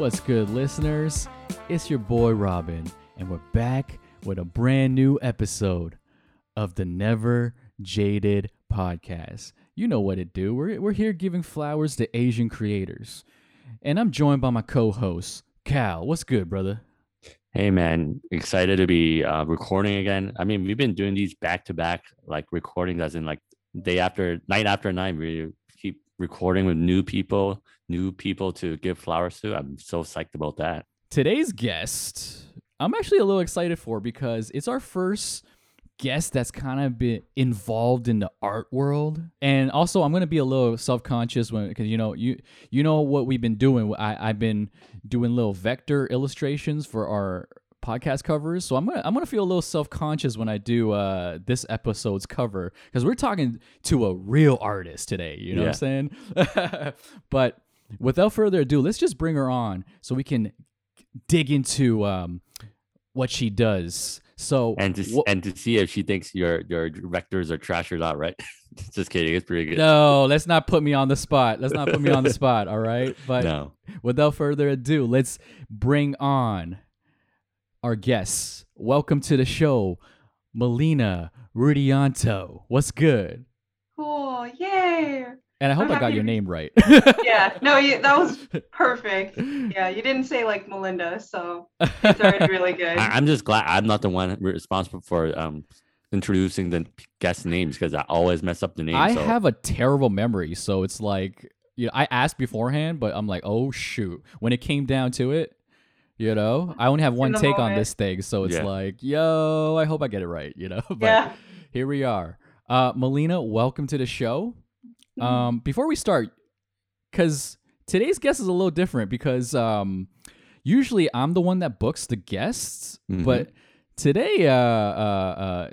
What's good, listeners? It's your boy Robin, and we're back with a brand new episode of the Never Jaded podcast. You know what it do. We're, we're here giving flowers to Asian creators. And I'm joined by my co-host, Cal. What's good, brother? Hey man, excited to be uh, recording again. I mean, we've been doing these back to back, like recordings, as in like day after night after night. We keep recording with new people, new people to give flowers to. I'm so psyched about that. Today's guest, I'm actually a little excited for because it's our first guest that's kind of been involved in the art world and also i'm going to be a little self-conscious when because you know you you know what we've been doing I, i've been doing little vector illustrations for our podcast covers so i'm gonna i'm gonna feel a little self-conscious when i do uh this episode's cover because we're talking to a real artist today you know Yeah. what i'm saying but without further ado let's just bring her on so we can dig into um what she does so And to wh- and to see if she thinks your your vectors are trash or not, right? Just kidding. It's pretty good. No, let's not put me on the spot. Let's not put me on the spot, all right? But no. without further ado, let's bring on our guests. Welcome to the show, Melina Rudianto. What's good? Cool. Yay. And I hope I'm I got happy your to name right. Yeah. No, you, that was perfect. Yeah, you didn't say like Melinda, so it's already really good. I, I'm just glad I'm not the one responsible for um introducing the guest names because I always mess up the names. I so have a terrible memory, so it's like you know, I asked beforehand, but I'm like, oh shoot. When it came down to it, you know, I only have one the take on this thing, so it's Yeah. like, yo, I hope I get it right, you know. But yeah. here we are. Uh, Melina, welcome to the show. Mm-hmm. Um, before we start, because today's guest is a little different because um, usually I'm the one that books the guests, Mhm. but today, uh, uh, uh,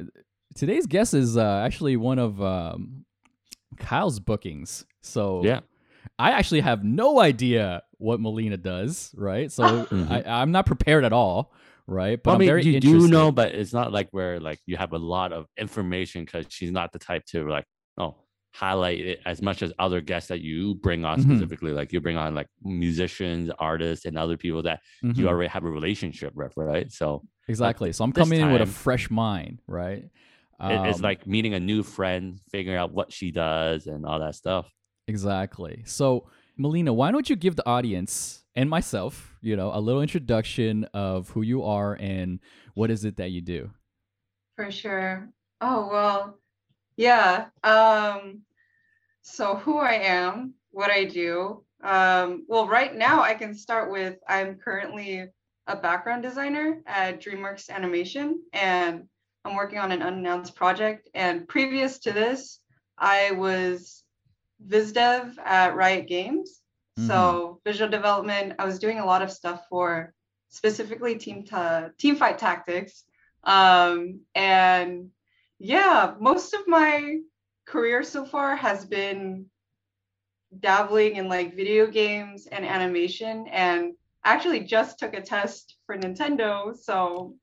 today's guest is uh, actually one of um, Kyle's bookings. So yeah. I actually have no idea what Melina does, right? So Mhm. I, I'm not prepared at all, right? But Well, I I'm mean, very you do know, but it's not like where like you have a lot of information because she's not the type to like oh highlight it as much as other guests that you bring on Mhm. specifically. Like you bring on like musicians, artists, and other people that Mhm. you already have a relationship with, right? So Exactly. So I'm this coming in with a fresh mind, right? it- it's Um, like meeting a new friend, figuring out what she does and all that stuff. exactly. So Melina, why don't you give the audience and myself, you know, a little introduction of who you are and what is it that you do? For sure. Oh, well, yeah. Um, so who I am, what I do. Um, well, right now I can start with I'm currently a background designer at DreamWorks Animation, and I'm working on an unannounced project. And previous to this, I was viz dev at Riot Games. So visual development, I was doing a lot of stuff for specifically team ta- Teamfight Tactics. Um, and yeah, most of my career so far has been dabbling in like video games and animation and actually just took a test for Nintendo, so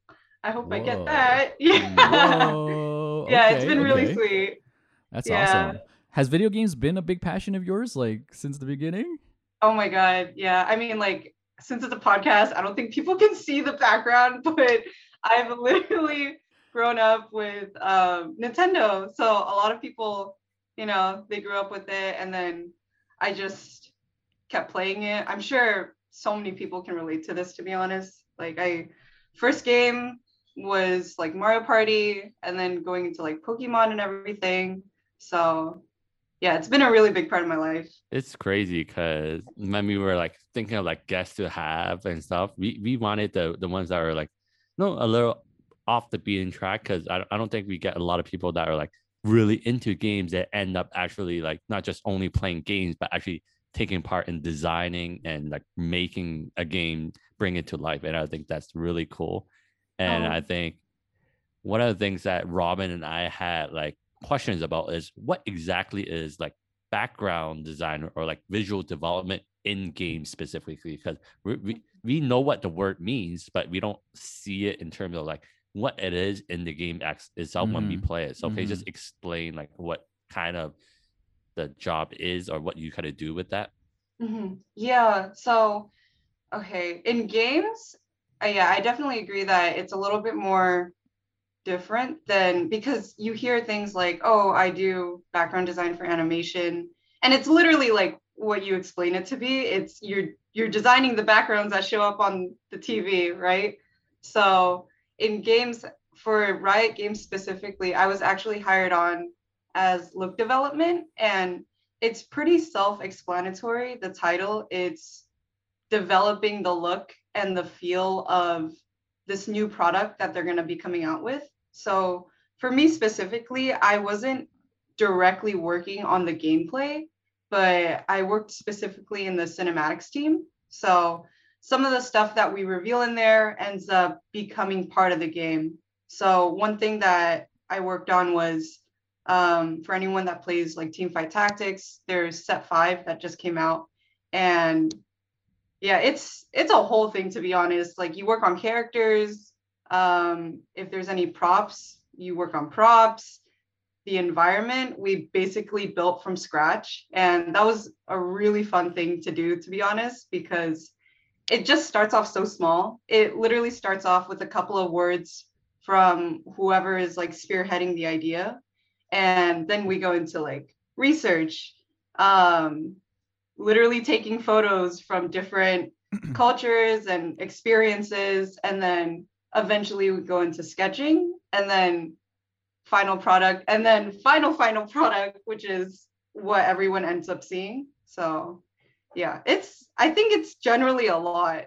I hope I get that. Yeah. Whoa, yeah, it's okay, been really okay. sweet. That's Yeah. awesome. Has video games been a big passion of yours, like since the beginning? Oh my god, yeah. I mean, like, since it's a podcast, I don't think people can see the background, but I've literally grown up with um, Nintendo. So a lot of people, you know, they grew up with it, and then I just kept playing it. I'm sure so many people can relate to this, to be honest. Like, I first game was like Mario Party, and then going into like Pokemon and everything. So yeah, it's been a really big part of my life. It's crazy because when we were like thinking of like guests to have and stuff, we, we wanted the the ones that are like no a little off the beaten track because I, I don't think we get a lot of people that are like really into games that end up actually like not just only playing games but actually taking part in designing and like making a game bring it to life and I think that's really cool and Oh. I think one of the things that Robin and I had like questions about is what exactly is like background design or like visual development in games specifically because we, we we know what the word means but we don't see it in terms of like what it is in the game ex- itself when we Mhm. play it so can you just explain like what kind of the job is or what you kind of do with that Mhm. Yeah. So, okay, in games, uh, yeah, I definitely agree that it's a little bit more different than because you hear things like, "Oh, I do background design for animation," and it's literally like what you explain it to be. It's you're you're designing the backgrounds that show up on the TV, right? So in games for Riot Games specifically, I was actually hired on as look development and it's pretty self-explanatory the title. It's developing the look and the feel of this new product that they're going to be coming out with. So for me specifically i wasn't directly working on the gameplay but i worked specifically in the cinematics team. So some of the stuff that we reveal in there ends up becoming part of the game. So one thing that i worked on was um, for anyone that plays like Teamfight Tactics there's set five that just came out. And yeah it's it's a whole thing to be honest. Like you work on characters um, if there's any props you work on props. The environment we basically built from scratch. And that was a really fun thing to do to be honest because it just starts off so small. It literally starts off with a couple of words from whoever is like spearheading the idea. And then we go into like research um literally taking photos from different cultures and experiences. And then eventually we go into sketching. And then final product. And then final final product which is what everyone ends up seeing. So yeah it's i think it's generally a lot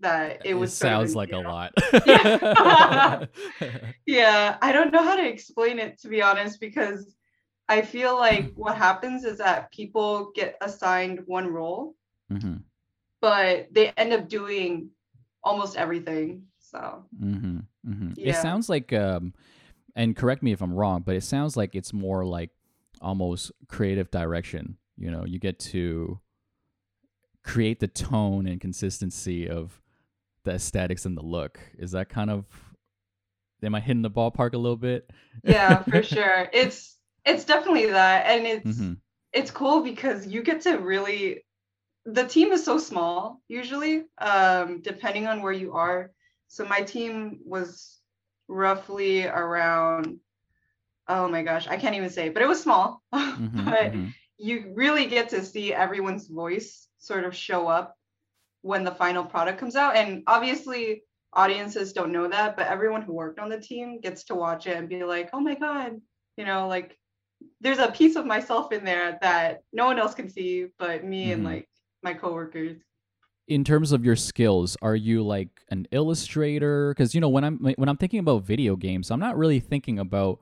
that it was of sounds like a lot. Yeah. yeah i don't know how to explain it to be honest because i feel like what happens is that people get assigned one role hmm but they end up doing almost everything so hmm hmm It sounds like, um, and correct me if I'm wrong, but it sounds like it's more like almost creative direction. You know, you get to create the tone and consistency of the aesthetics and the look. Is that kind of? Am I hitting the ballpark a little bit? yeah for sure it's it's definitely that and it's Mhm. it's cool because you get to really the team is so small usually um depending on where you are so my team was roughly around oh my gosh i can't even say but it was small Mhm, but mhm. you really get to see everyone's voice sort of show up when the final product comes out. And obviously audiences don't know that but everyone who worked on the team gets to watch it and be like oh my god you know like there's a piece of myself in there that no one else can see but me and Mhm. like my coworkers. In terms of your skills are you like an illustrator? Because you know when i'm when i'm thinking about video games i'm not really thinking about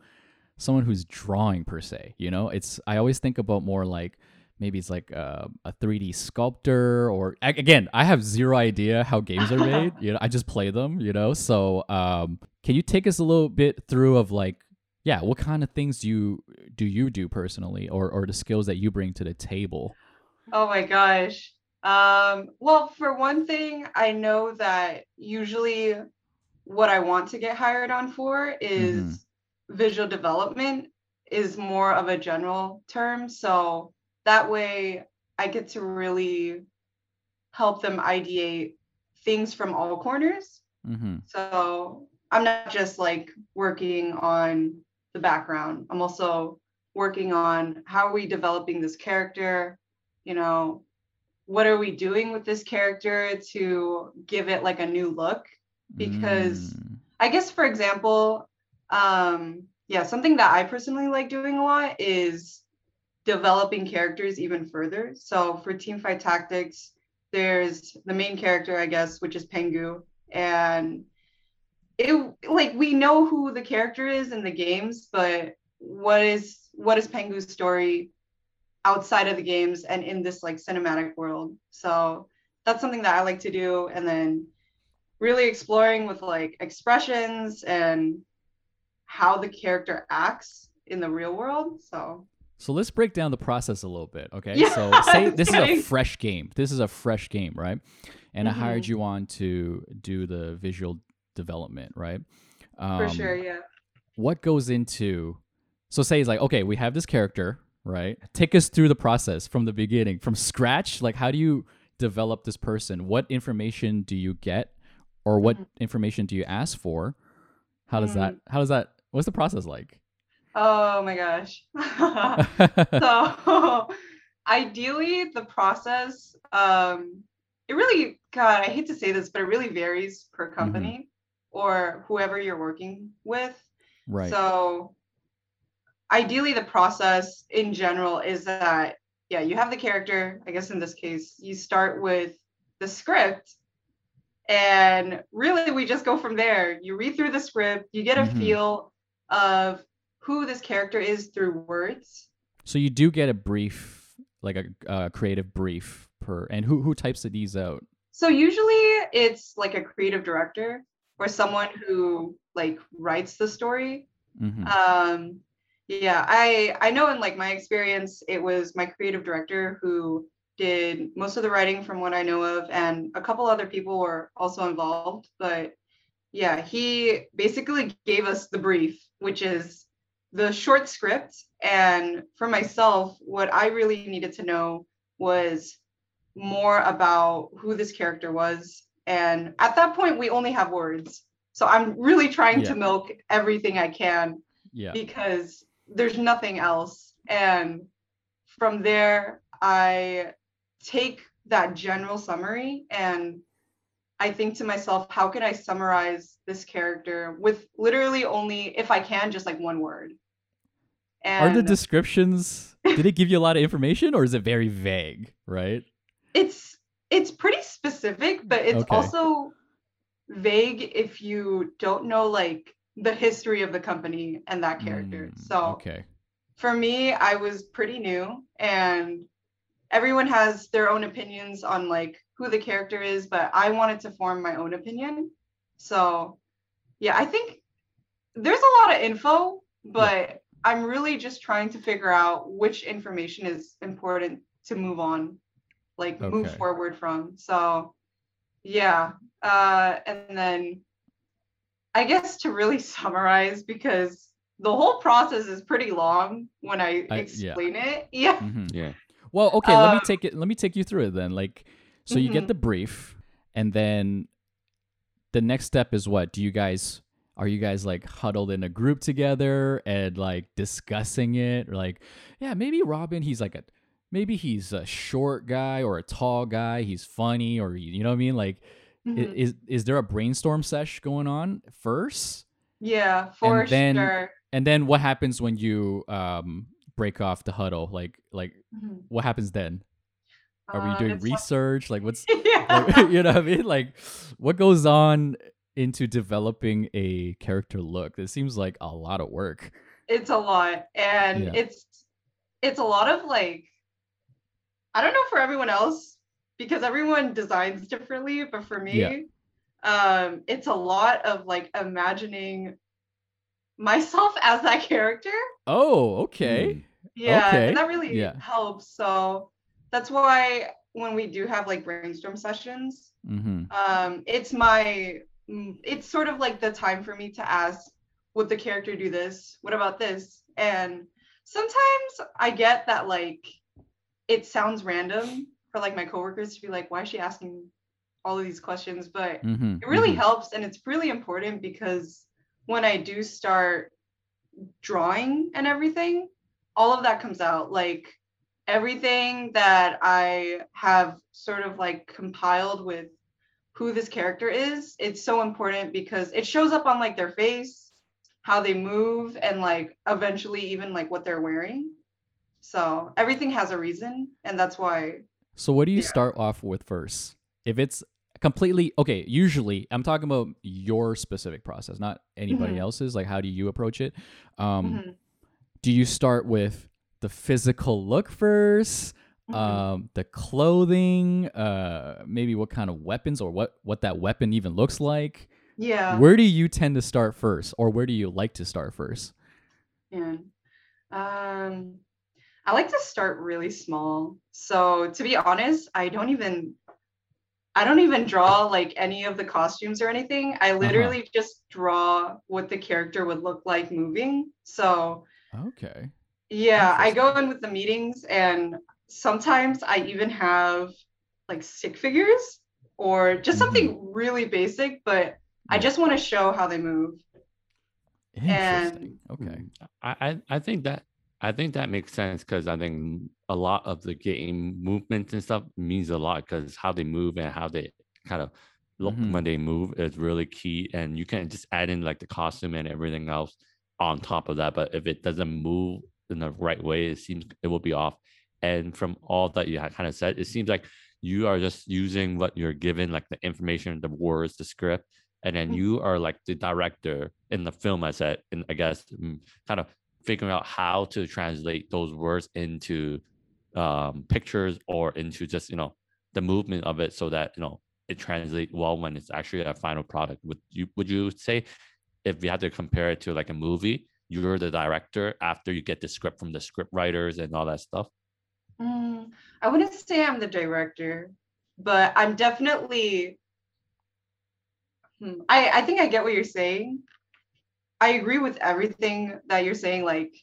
someone who's drawing per se you know? It's i always think about more like maybe it's like uh, a 3d sculptor or again i have zero idea how games are made you know i just play them you know so um can you take us a little bit through of like yeah what kind of things do you do you do personally or or the skills that you bring to the table Oh my gosh. Um, well, for one thing, I know that usually what I want to get hired on for is visual development is more of a general term. So that way I get to really help them ideate things from all corners. mm-hmm. So I'm not just like working on the background. I'm also working on how are we developing this character? You know, what are we doing with this character to give it like a new look? Because Mm. I guess for example, um, yeah, something that I personally like doing a lot is developing characters even further. So for Teamfight Tactics, there's the main character, I guess, which is Pengu, and it like we know who the character is in the games, but what is what is Pengu's story outside of the games and in this like cinematic world? So that's something that I like to do, and then really exploring with like expressions and how the character acts in the real world. So So let's break down the process a little bit, okay? Yeah, so say this is a fresh game. This is a fresh game, right? And I hired Mhm. you on to do the visual development, right? Um, for sure, yeah. What goes into so say it's like, okay, we have this character, right? Take us through the process from the beginning, from scratch. Like how do you develop this person, what information do you get, or what Mhm. information do you ask for? How does that? How does that? What's the process like? Oh my gosh. so ideally the process um it really god i hate to say this but it really varies per company or whoever you're working with right. so ideally the process in general is that yeah you have the character i guess in this case you start with the script and really we just go from there you read through the script you get a Mhm. feel of who this character is through words So you do get a brief, like a uh, creative brief per, and who who types these out? So usually it's like a creative director or someone who like writes the story. hmm Um yeah, I I know in like my experience it was my creative director who did most of the writing from what I know of and a couple other people were also involved, but yeah, he basically gave us the brief, which is the short script and for myself what I really needed to know was more about who this character was. And at that point, we only have words. So I'm really trying Yeah. to milk everything I can Yeah. because there's nothing else. And from there, I take that general summary and I think to myself, how can I summarize this character with literally only, if I can, just like one word? Are the descriptions? did it give you a lot of information, or is it very vague? Right. it's it's pretty specific but it's Okay. also vague if you don't know like the history of the company and that character Mm, so okay. for me i was pretty new and everyone has their own opinions on like who the character is but i wanted to form my own opinion so yeah i think there's a lot of info but i'm really just trying to figure out which information is important to move on like move forward from so yeah uh and then i guess to really summarize because the whole process is pretty long when i, I- yeah. explain it yeah hmm Yeah. Well, okay. let me Um, take it. Let me take you through it then. Like, so you get Mhm. the brief, and then the next step is what? Do you guys are you guys like huddled in a group together and like discussing it? Or like, yeah, maybe Robin. He's like a maybe he's a short guy or a tall guy. He's funny, or you know what I mean? Like, Mhm. is is there a brainstorm sesh going on first? yeah for and then- sure And then what happens when you um break off the huddle? Like like Mhm. what happens then? Are we Uh, doing like- research? Like what's yeah. like, you know what I mean? Like what goes on into developing a character look? It seems like a lot of work. it's a lot and Yeah. it's it's a lot of like i don't know for everyone else because everyone designs differently but for me Yeah. um it's a lot of like imagining myself as that character Oh, okay. yeah Okay, and that really yeah. helps so that's why when we do have like brainstorm sessions Mm-hmm. um it's my it's sort of like the time for me to ask would the character do this? What about this? And sometimes i get that like it sounds random for like my coworkers to be like why is she asking all of these questions? But Mm-hmm. it really helps and it's really important because when i do start drawing and everything all of that comes out. Like everything that i have sort of like compiled with who this character is it's so important because it shows up on like their face how they move and like eventually even like what they're wearing so everything has a reason and that's why So what do you Yeah. start off with first? If it's completely okay, usually I'm talking about your specific process, not anybody Mhm. else's. Like how do you approach it? Um Mhm, do you start with the physical look first? Mhm. um the clothing uh maybe what kind of weapons or what what that weapon even looks like yeah where do you tend to start first or where do you like to start first Yeah. Um, I like to start really small. So to be honest, I don't even I don't even draw like any of the costumes or anything. I literally just draw what the character would look like moving. So okay yeah, I go in with the meetings and sometimes I even have like stick figures or just Mm-hmm. something really basic, but I just want to show how they move. Interesting. And- okay. I, I I think that I think that makes sense because I think a lot of the game movements and stuff means a lot because how they move and how they kind of look Mhm. when they move is really key. And you can just add in like the costume and everything else on top of that. But if it doesn't move in the right way, it seems it will be off. And from all that you kind of said, it seems like you are just using what you're given, like the information, the words, the script, and then Mm. you are like the director in the film. I said, and I guess mm, kind of figuring out how to translate those words into um, pictures or into just you know the movement of it, so that you know it translates well when it's actually a final product. Would you would you say if you had to compare it to like a movie, you're the director after you get the script from the script writers and all that stuff? Mm, I wouldn't say I'm the director, but I'm definitely. Hmm, I I think I get what you're saying. I agree with everything that you're saying. Like,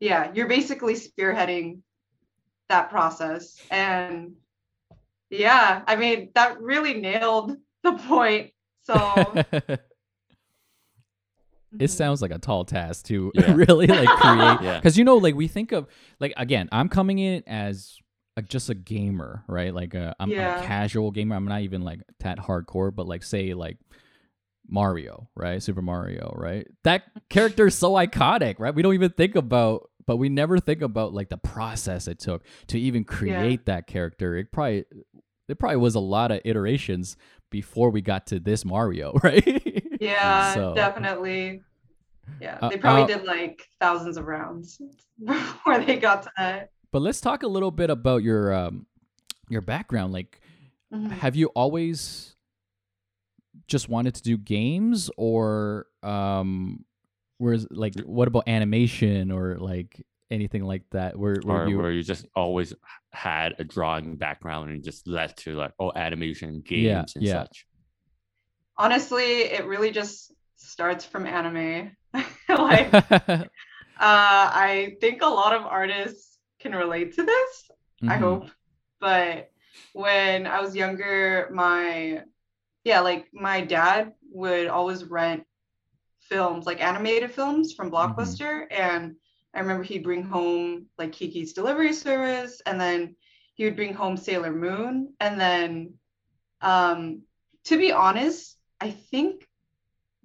yeah, you're basically spearheading that process, and yeah, I mean that really nailed the point. So it sounds like a tall task to Yeah. really like create Yeah. because you know like we think of like again i'm coming in as a, just a gamer right? Like uh, I'm, I'm a casual gamer. I'm not even like that hardcore but like say like mario right? Super mario right? That character is so iconic right? We don't even think about but we never think about like the process it took to even create that character. It probably it probably was a lot of iterations before we got to this mario right Yeah, So- definitely. Yeah, Uh, they probably uh, did like thousands of rounds before they got to that. But let's talk a little bit about your um your background. Like, Mhm. have you always just wanted to do games, or um, whereas like what about animation or like anything like that? Where where or you where you just always had a drawing background and just led to like oh animation games Yeah, and yeah. such. Honestly, it really just starts from anime. like, uh, I think a lot of artists can relate to this. I Mhm. hope. But when I was younger, my yeah, like my dad would always rent films, like animated films from Blockbuster. And I remember he'd bring home like Kiki's Delivery Service, and then he would bring home Sailor Moon. And then um to be honest, I think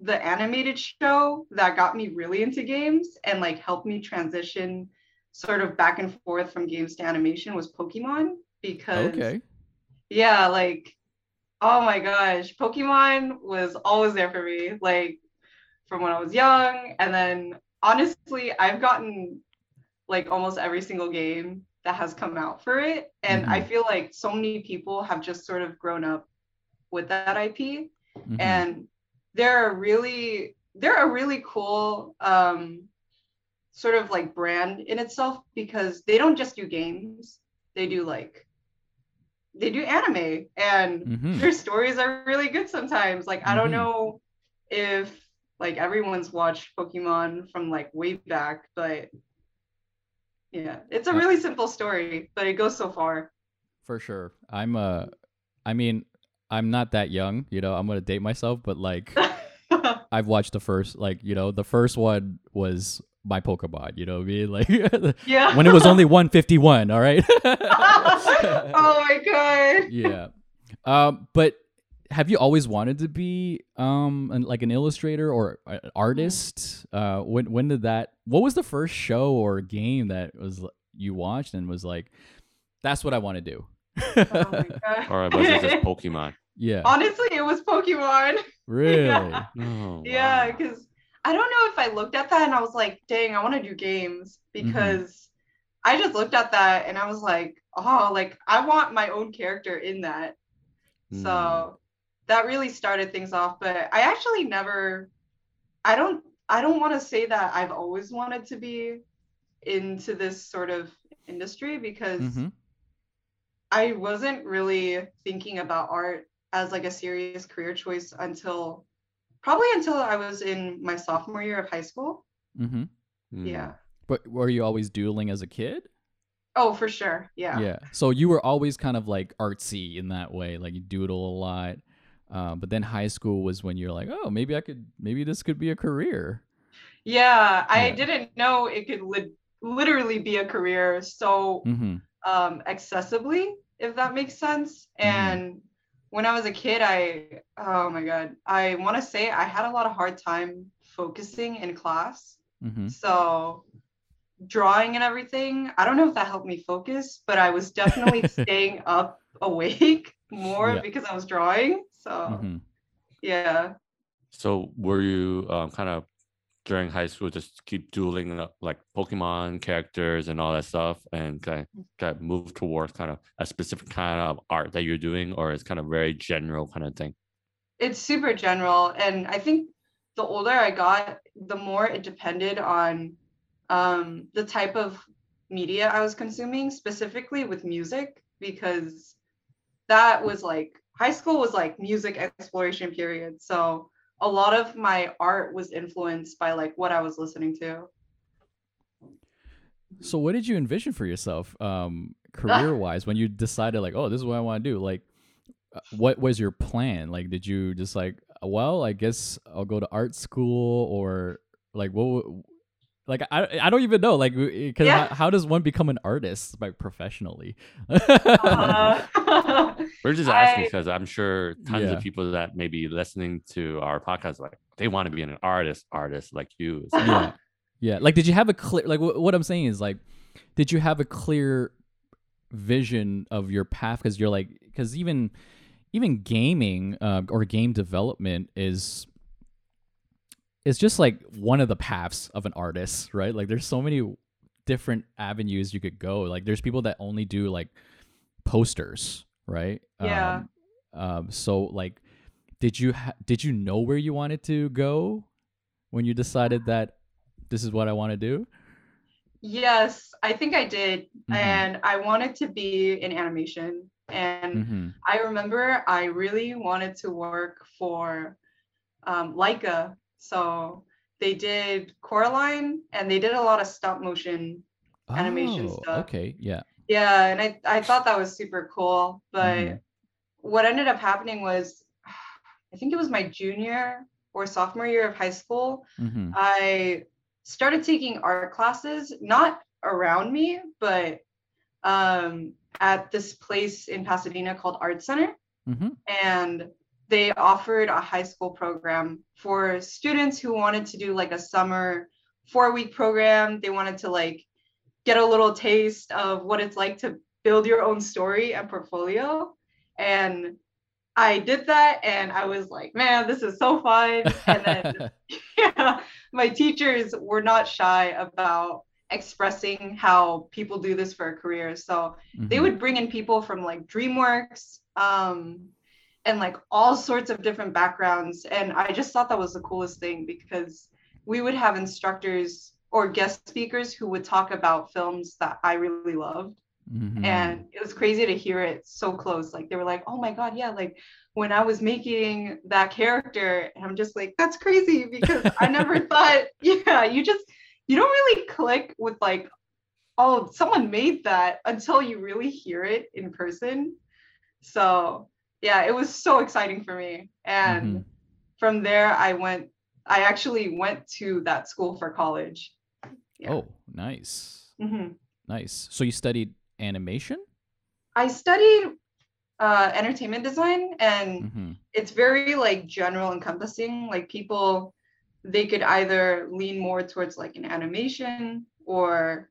the animated show that got me really into games and like helped me transition sort of back and forth from games to animation was Pokemon because Okay. yeah, like oh my gosh, Pokemon was always there for me like from when I was young. And then honestly, I've gotten like almost every single game that has come out for it. And I mm-hmm. feel like so many people have just sort of grown up with that IP Mhm. and they're a really they're a really cool um sort of like brand in itself because they don't just do games they do like they do anime and Mhm. their stories are really good sometimes like i don't Mhm. know if like everyone's watched pokemon from like way back but yeah it's a really simple story but it goes so far For sure. I'm uh I mean, I'm not that young, you know, I'm gonna date myself, but like I've watched the first like, you know, the first one was my Pokemon, you know what I mean? Like yeah when it was only 151, all right? oh my god yeah. Um, but have you always wanted to be um an, like an illustrator or an artist? Uh, when when did that? What was the first show or game that was you watched and was like, that's what I want to do? Oh my God. Or was it just Pokemon? Yeah. Honestly, it was Pokemon. Really? Oh, Yeah, wow. because I don't know if I looked at that and I was like, dang, I want to do games because I just looked at that and I was like, oh, like I want my own character in that. Mm. So that really started things off. But I actually never, I don't, I don't want to say that I've always wanted to be into this sort of industry because hmm I wasn't really thinking about art as like a serious career choice until probably until I was in my sophomore year of high school. Mm-hmm. Mm. Yeah. But were you always doodling as a kid? Oh, for sure. Yeah. Yeah. So you were always kind of like artsy in that way, like you doodle a lot. Um, but then high school was when you're like, oh, maybe I could, maybe this could be a career. Yeah, I Yeah. didn't know it could li- literally be a career so Mm-hmm. um, accessibly, if that makes sense. Mhm. And when I was a kid, I, oh my God, I want to say I had a lot of hard time focusing in class. Mm-hmm. So drawing and everything, I don't know if that helped me focus, but I was definitely staying up awake more Yeah. because I was drawing. So Mm-hmm. yeah. So were you um, kind of during high school just keep dueling uh, like Pokemon characters and all that stuff, and kind of, kind of move towards kind of a specific kind of art that you're doing, or it's kind of very general kind of thing? it's super general and i think the older i got the more it depended on um, the type of media i was consuming specifically with music because that was like high school was like music exploration period so a lot of my art was influenced by like what i was listening to So what did you envision for yourself, um, career wise, when you decided like, oh, this is what I want to do? Like, uh, what was your plan? Like, did you just like, well, I guess I'll go to art school, or like, what? W- Like, I I don't even know. Like, because Yeah. how, how does one become an artist like professionally? Uh, We're just asking because I'm sure tons Yeah. of people that may be listening to our podcast like they want to be an artist, artist like you. So yeah yeah like did you have a clear like wh- what i'm saying is like did you have a clear vision of your path because you're like because even even gaming uh, or game development is is just like one of the paths of an artist right like there's so many different avenues you could go like there's people that only do like posters right Yeah. um, um so like did you ha- did you know where you wanted to go when you decided that this is what I want to do? yes i think i did Mhm. and i wanted to be in animation and Mm-hmm. I remember I really wanted to work for um, Laika. So they did Coraline and they did a lot of stop motion. Animation Oh, stuff. Okay, yeah. Yeah, and I, I thought that was super cool. But Mhm. what ended up happening was, I think it was my junior or sophomore year of high school. Mm-hmm. I started taking art classes, not around me, but um, at this place in Pasadena called Art Center. Mm-hmm. And they offered a high school program for students who wanted to do like a summer four week program. They wanted to like get a little taste of what it's like to build your own story and portfolio. And I did that and I was like, man, this is so fun. And then yeah, my teachers were not shy about expressing how people do this for a career. So they Mhm. would bring in people from like DreamWorks um, and like all sorts of different backgrounds. And I just thought that was the coolest thing because we would have instructors or guest speakers who would talk about films that I really loved Mhm. and it was crazy to hear it so close like they were like oh my god yeah like when i was making that character and i'm just like that's crazy because i never thought yeah you just you don't really click with like oh someone made that until you really hear it in person so yeah it was so exciting for me and Mhm. from there i went i actually went to that school for college yeah. Oh, nice, Mhm. nice. So you studied animation? i studied uh, entertainment design and Mm-hmm. it's very like general encompassing like people they could either lean more towards like an animation or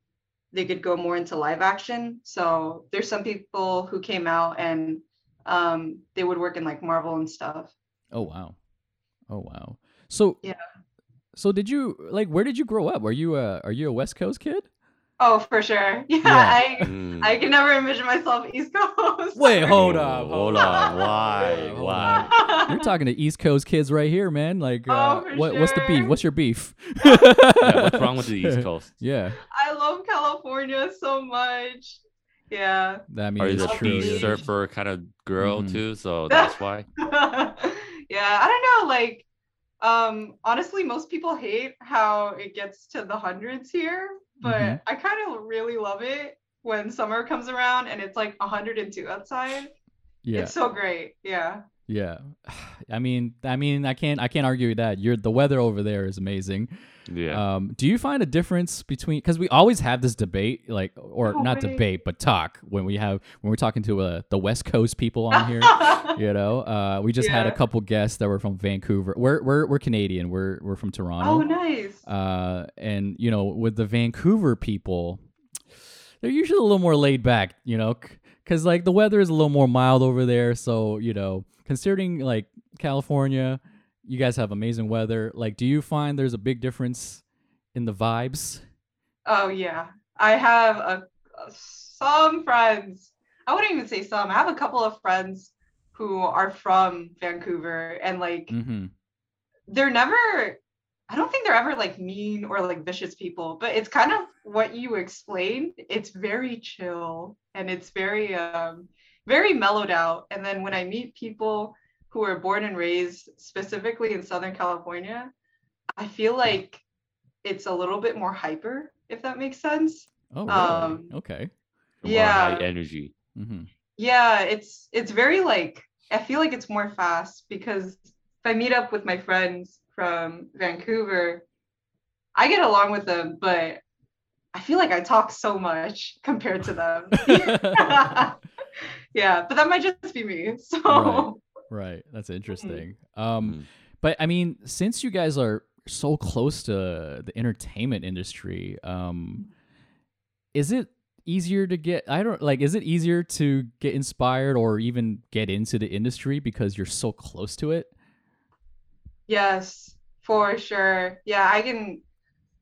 they could go more into live action so there's some people who came out and um, they would work in like marvel and stuff Oh wow, oh wow. So Yeah. So did you like? Where did you grow up? Were you a Are you a West Coast kid? oh for sure yeah, Yeah. I, Mm. I can never envision myself east coast Wait, hold up, hold hold on. up. Why? Why? You're talking to East Coast kids right here, man. Like, Oh, uh, for what what's the beef? What's your beef? Yeah, what's wrong with the East Coast? Yeah, i love california so much yeah that Are you means the I'll true. beach surfer kind of girl Mhm. too? So that's why. yeah, I don't know. Like, um, honestly, most people hate how it gets to the hundreds here, but Mhm. I kind of really love it. when summer comes around and it's like 102 outside. Yeah. It's so great. Yeah. Yeah. I mean, I mean, I can't, I can't argue with that. You're the weather over there is amazing. Yeah. Um, do you find a difference between because we always have this debate, like, or No not way. debate, but talk when we have when we're talking to uh, the West Coast people on here. you know, uh, we just had a couple guests that were from Vancouver. We're we're we're Canadian. We're we're from Toronto. oh, nice. Uh, and you know, with the Vancouver people, they're usually a little more laid back, you know, because like the weather is a little more mild over there. So you know, considering like California, you guys have amazing weather. Like, do you find there's a big difference in the vibes? Oh yeah, I have a, a- some friends. I wouldn't even say some. I have a couple of friends who are from Vancouver, and like Mm-hmm. they're never. I don't think they're ever like mean or like vicious people, but it's kind of what you explained. It's very chill and it's very um very mellowed out. And then when I meet people who are born and raised specifically in Southern California, I feel like it's a little bit more hyper, if that makes sense. Oh, really? Um, okay. Yeah. high energy. Mm-hmm. Yeah, it's it's very like I feel like it's more fast because if I meet up with my friends from Vancouver, I get along with them, but I feel like I talk so much compared to them. yeah, but that might just be me. So Right. That's interesting. Um, Mhm. but I mean, since you guys are so close to the entertainment industry, um, is it easier to get? I don't like. Is it easier to get inspired or even get into the industry because you're so close to it? Yes, for sure. Yeah, I can.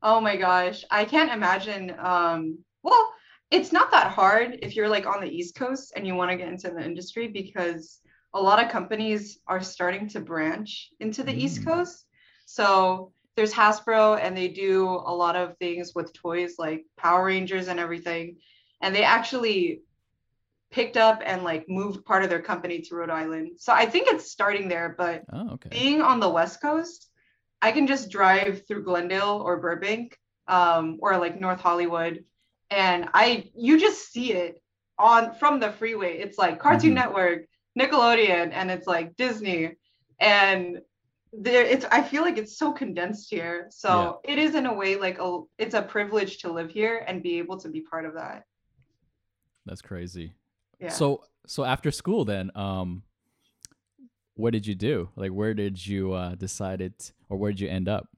Oh my gosh, I can't imagine. Um, well, it's not that hard if you're like on the East Coast and you want to get into the industry because a lot of companies are starting to branch into the East Mm. Coast. So there's Hasbro, and they do a lot of things with toys like Power Rangers and everything. And they actually picked up and like moved part of their company to Rhode Island. So I think it's starting there, but Oh, okay. being on the West Coast, I can just drive through Glendale or Burbank um, or like North Hollywood, and I you just see it on from the freeway. It's like Cartoon Mhm. Network, Nickelodeon, and it's like Disney, and there it's I feel like it's so condensed here. So it is in a way like a it's a privilege to live here and be able to be part of that. That's crazy. Yeah. So so after school then, um, what did you do? Like, where did you uh decide it, or where did you end up?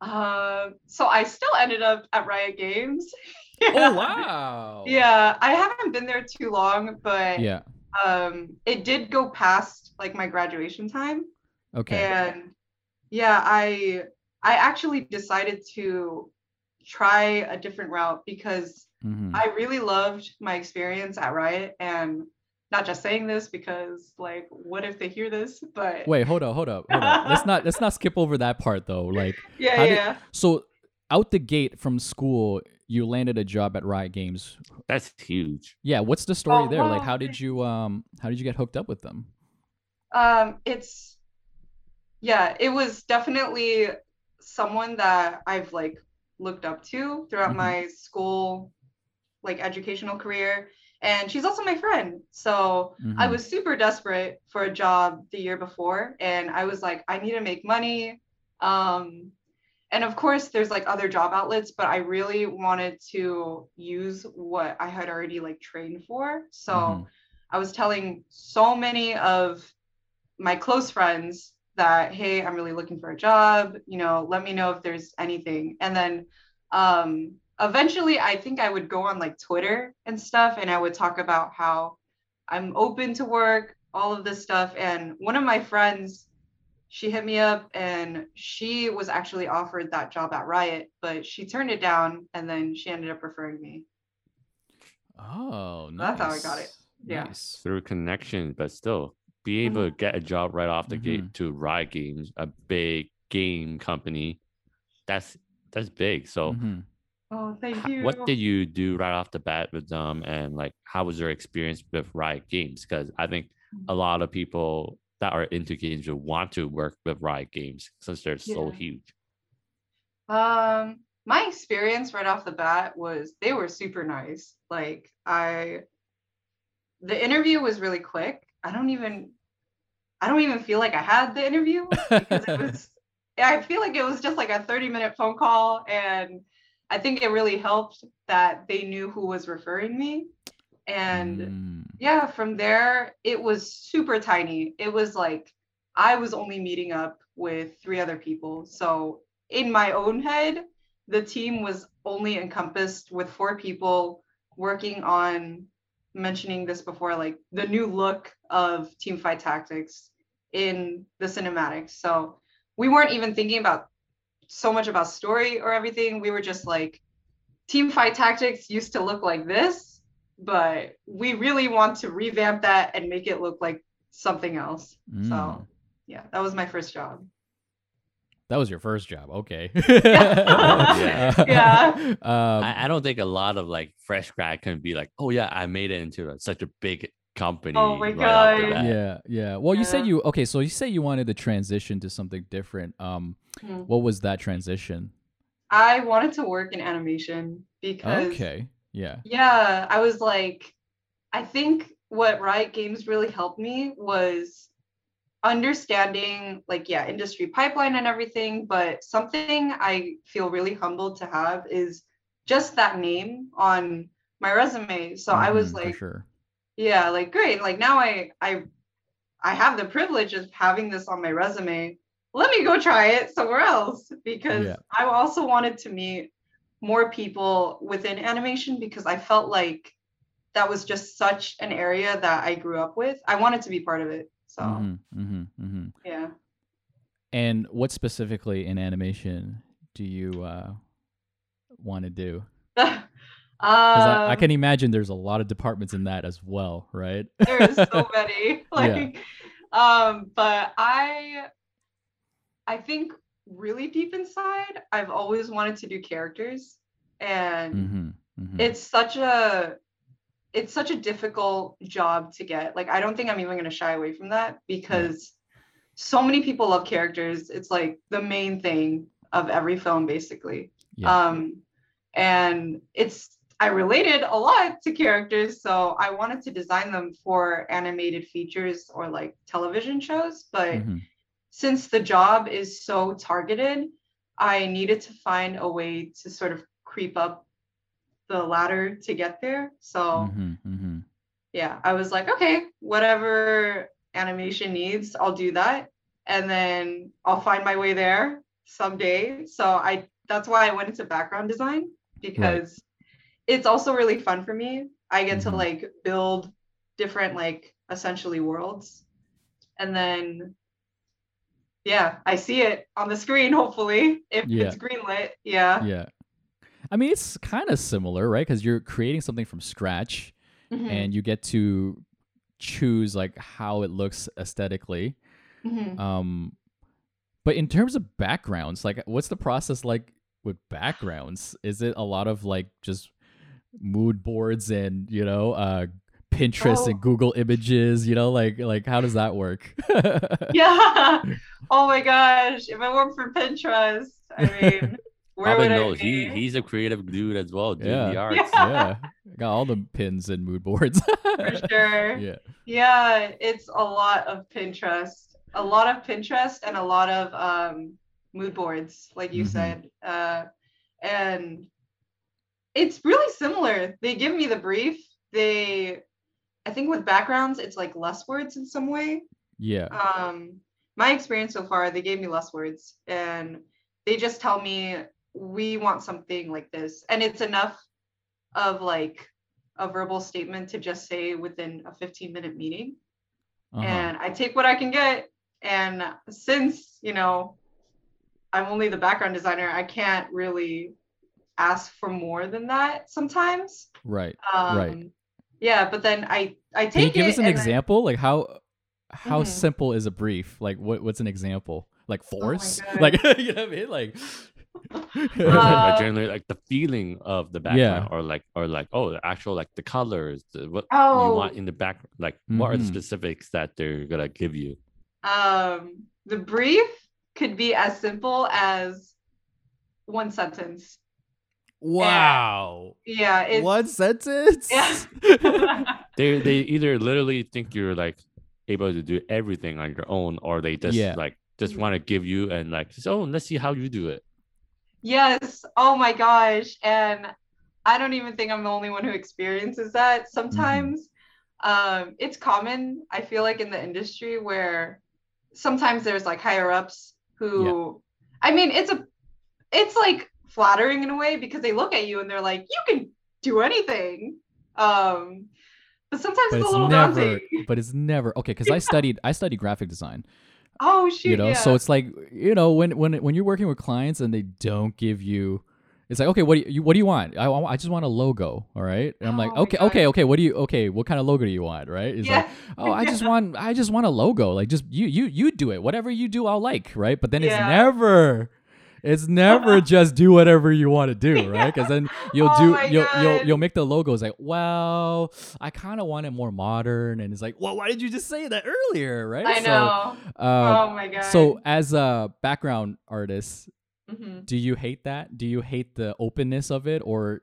Um, so I still ended up at Riot Games. Oh wow! Yeah, I haven't been there too long, but Yeah. um it did go past like my graduation time Okay. and yeah, I I actually decided to try a different route because hmm I really loved my experience at Riot and not just saying this because like what if they hear this, but Wait, hold up, hold up, hold up. let's not let's not skip over that part though. Like, yeah, how did- yeah. so out the gate from school, you landed a job at Riot Games. That's huge. Yeah, what's the story Oh, there? Like, how did you um how did you get hooked up with them? Um, it's yeah, it was definitely someone that I've like looked up to throughout Mhm. my school like educational career. And she's also my friend. So I Mhm. was super desperate for a job the year before. And I was like, I need to make money. Um, and of course, there's like other job outlets, but I really wanted to use what I had already like trained for. So Mhm. I was telling so many of my close friends that, hey, I'm really looking for a job. You know, let me know if there's anything. And then um, eventually, I think I would go on like Twitter and stuff, and I would talk about how I'm open to work, all of this stuff. And one of my friends, she hit me up and she was actually offered that job at Riot, but she turned it down and then she ended up referring me. Oh, nice. That's how I got it. Yeah. Nice. through connection, but still be able mm-hmm. to get a job right off the gate mm-hmm. to Riot Games, a big game company. That's that's big. So Mhm. Oh, thank you. what did you do right off the bat with them and like how was your experience with Riot Games? Because I think a mm-hmm. lot of people that are into games would want to work with Riot Games since they're so huge. Um, my experience right off the bat was they were super nice. Like I the interview was really quick. I don't even I don't even feel like I had the interview because it was I feel like it was just like a 30 minute phone call and I think it really helped that they knew who was referring me. And Mm. yeah, from there it was super tiny. It was like I was only meeting up with three other people. So in my own head, the team was only encompassed with four people working on mentioning this before, like the new look of Teamfight Tactics in the cinematics. So we weren't even thinking about so much about story or everything. We were just like, Teamfight Tactics used to look like this, but we really want to revamp that and make it look like something else. Mm. So yeah, that was my first job. That was your first job. Okay. Yeah. Yeah. Um, I, I don't think a lot of like fresh grad can be like, oh yeah, I made it into a, such a big company. Oh my right God. yeah, yeah. Well, you said you okay. So you say you wanted to transition to something different. Um, Hmm. what was that transition? I wanted to work in animation because Okay. Yeah. yeah, I was like, I think what Riot Games really helped me was understanding like yeah industry pipeline and everything but something i feel really humbled to have is just that name on my resume so i was Mhm, like sure. yeah like great like now i i i have the privilege of having this on my resume let me go try it somewhere else because Yeah. i also wanted to meet more people within animation because i felt like that was just such an area that i grew up with i wanted to be part of it so Mhm, mhm, mhm. yeah And what specifically in animation do you uh, want to do? um, Because I, I can imagine there's a lot of departments in that as well, right? there's so many like um but i i think really deep inside i've always wanted to do characters. And hmm hmm it's such a it's such a difficult job to get. Like i don't think i'm even going to shy away from that because so many people love characters. It's like the main thing of every film basically. Yeah. um and it's i related a lot to characters so i wanted to design them for animated features or like television shows but Mhm. Since the job is so targeted i needed to find a way to sort of creep up the ladder to get there. So Mhm, mhm. yeah i was like okay whatever animation needs i'll do that. And then i'll find my way there someday. So i that's why i went into background design because it's also really fun for me. I get to Mhm. like build different like essentially worlds. And then yeah i see it on the screen hopefully if Yeah. it's greenlit yeah Yeah. I mean, it's kind of similar, right? Because you're creating something from scratch Mhm, and you get to choose like how it looks aesthetically. mhm. Um, but in terms of backgrounds, like, what's the process like with backgrounds? Is it a lot of like just mood boards and you know, uh, Pinterest Oh. and Google Images? You know, like like how does that work? yeah oh my gosh if it weren't for pinterest i mean where Robin would knows I he he's a creative dude as well, doing the Yeah. arts. Yeah. yeah, got all the pins and mood boards. for sure yeah. Yeah, it's a lot of Pinterest, a lot of Pinterest, and a lot of um, mood boards, like you Mhm. said. Uh, and it's really similar. They give me the brief. They, I think with backgrounds, it's like less words in some way. Yeah. Um, my experience so far, they gave me less words, and they just tell me we want something like this, and it's enough of like a verbal statement to just say within a 15 minute meeting Uh-huh. and I take what I can get. And since, you know, I'm only the background designer, I can't really ask for more than that sometimes. right. Um, Right. Yeah, but then I I take it. Can you give it us an and then- example? Like how how Mhm. simple is a brief? Like what what's an example? Like force? God. like you know what I mean? Like Or, Uh, generally like the feeling of the background or like or like oh the actual like the colors the, what you Oh. want in the back like what are the Mhm. specifics that they're gonna give you um, the brief could be as simple as one sentence. Wow. Yeah, it's One sentence? Yeah. They they either literally think you're like able to do everything on your own, or they just Yeah. like just want to give you and like, so let's see how you do it. Yes. Oh my gosh. And I don't even think I'm the only one who experiences that. Sometimes um, it's common, I feel like, in the industry where sometimes there's like higher ups who, I mean, it's a, it's like flattering in a way because they look at you and they're like, you can do anything. Um, but sometimes But it's, it's a little never daunting. but it's never okay because I studied I studied graphic design. Oh shoot. you know yeah. so it's like you know when when when you're working with clients and they don't give you it's like okay what do you what do you want i, I just want a logo all right and i'm like Oh my okay God. okay okay what do you okay what kind of logo do you want right it's yeah. like oh i just want i just want a logo like just you you you do it whatever you do i'll like right but then it's never it's never just do whatever you want to do right because then you'll Oh do you'll, you'll you'll make the logos like well i kind of want it more modern and it's like well why did you just say that earlier right I So, know. um, oh my god. so as a background artist, Mhm. do you hate that? Do you hate the openness of it or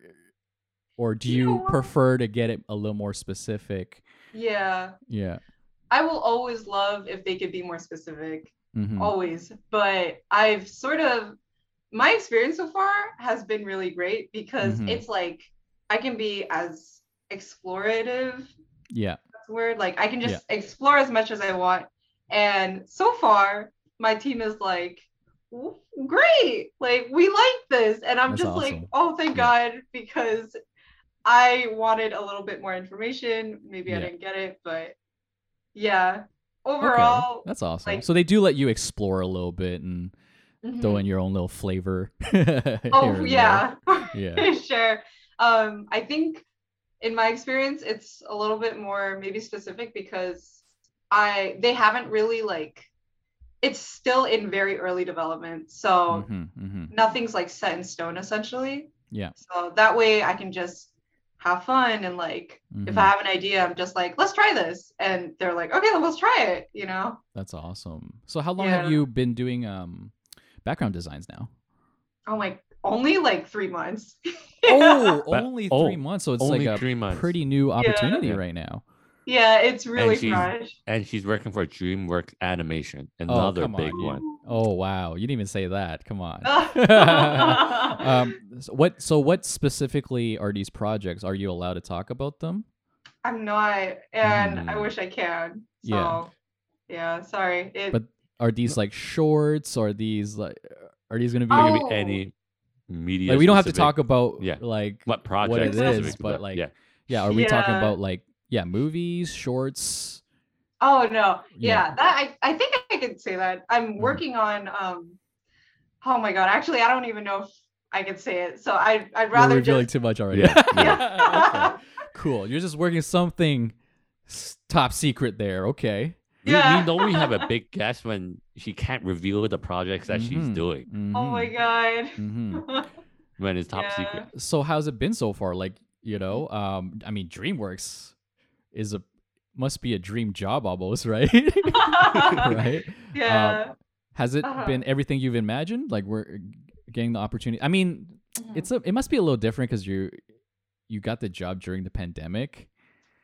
or do You you know prefer to get it a little more specific? yeah. Yeah. I will always love if they could be more specific. Mhm. always but i've sort of my experience so far has been really great because Mhm. it's like i can be as explorative Yeah. that's the word like i can just explore as much as i want and so far my team is like great like we like this and i'm That's just like oh thank Yeah. god because i wanted a little bit more information maybe i didn't get it but yeah Okay. overall That's awesome. like- so they do let you explore a little bit and throw mhm. in your own little flavor. Oh yeah, Yeah. sure. Um, I think in my experience, it's a little bit more maybe specific because I they haven't really like it's still in very early development, so Mhm, mhm. nothing's like set in stone essentially. Yeah. So that way I can just have fun and like if I mhm. have an idea, I'm just like, let's try this, and they're like, okay, then let's try it. You know? That's awesome. So how long have you been doing um background designs now? I'm like only like three months. Oh, But- only oh, 3 months. So it's like a three months. pretty new opportunity Yeah. right now. yeah, it's really she's- fresh. and she's working for DreamWorks Animation, Oh, another come on, big you- one. Oh wow, you didn't even say that. Come on. um, so what? So what specifically are these projects? Are you allowed to talk about them? I'm not, and I Mm. wish I can. So, Yeah. yeah, sorry. It, But Are these like shorts? Or are these like? Are these gonna be? It could Oh. be any media. like we don't have to talk about Yeah. like what project what it is, specific, but like yeah, yeah. Are we talking about like yeah movies, shorts? oh no, Yeah. yeah, that I, I think I could say that. I'm Mhm. working on um oh my god, actually I don't even know if I could say it. So I I'd You're rather revealing just too much already. Yeah, yeah. okay. Cool. You're just working something top secret there. Okay. We, Yeah. we know we have a big guest when she can't reveal the projects that she's Mhm. doing oh my god. Mhm. when it's top Yeah. secret. So how's it been so far? Like, you know, um, I mean, DreamWorks is a must be a dream job almost, right? right? yeah. Has it Uh-huh. been everything you've imagined? Like we're getting the opportunity. I mean, Mhm. it's a it must be a little different because you you got the job during the pandemic.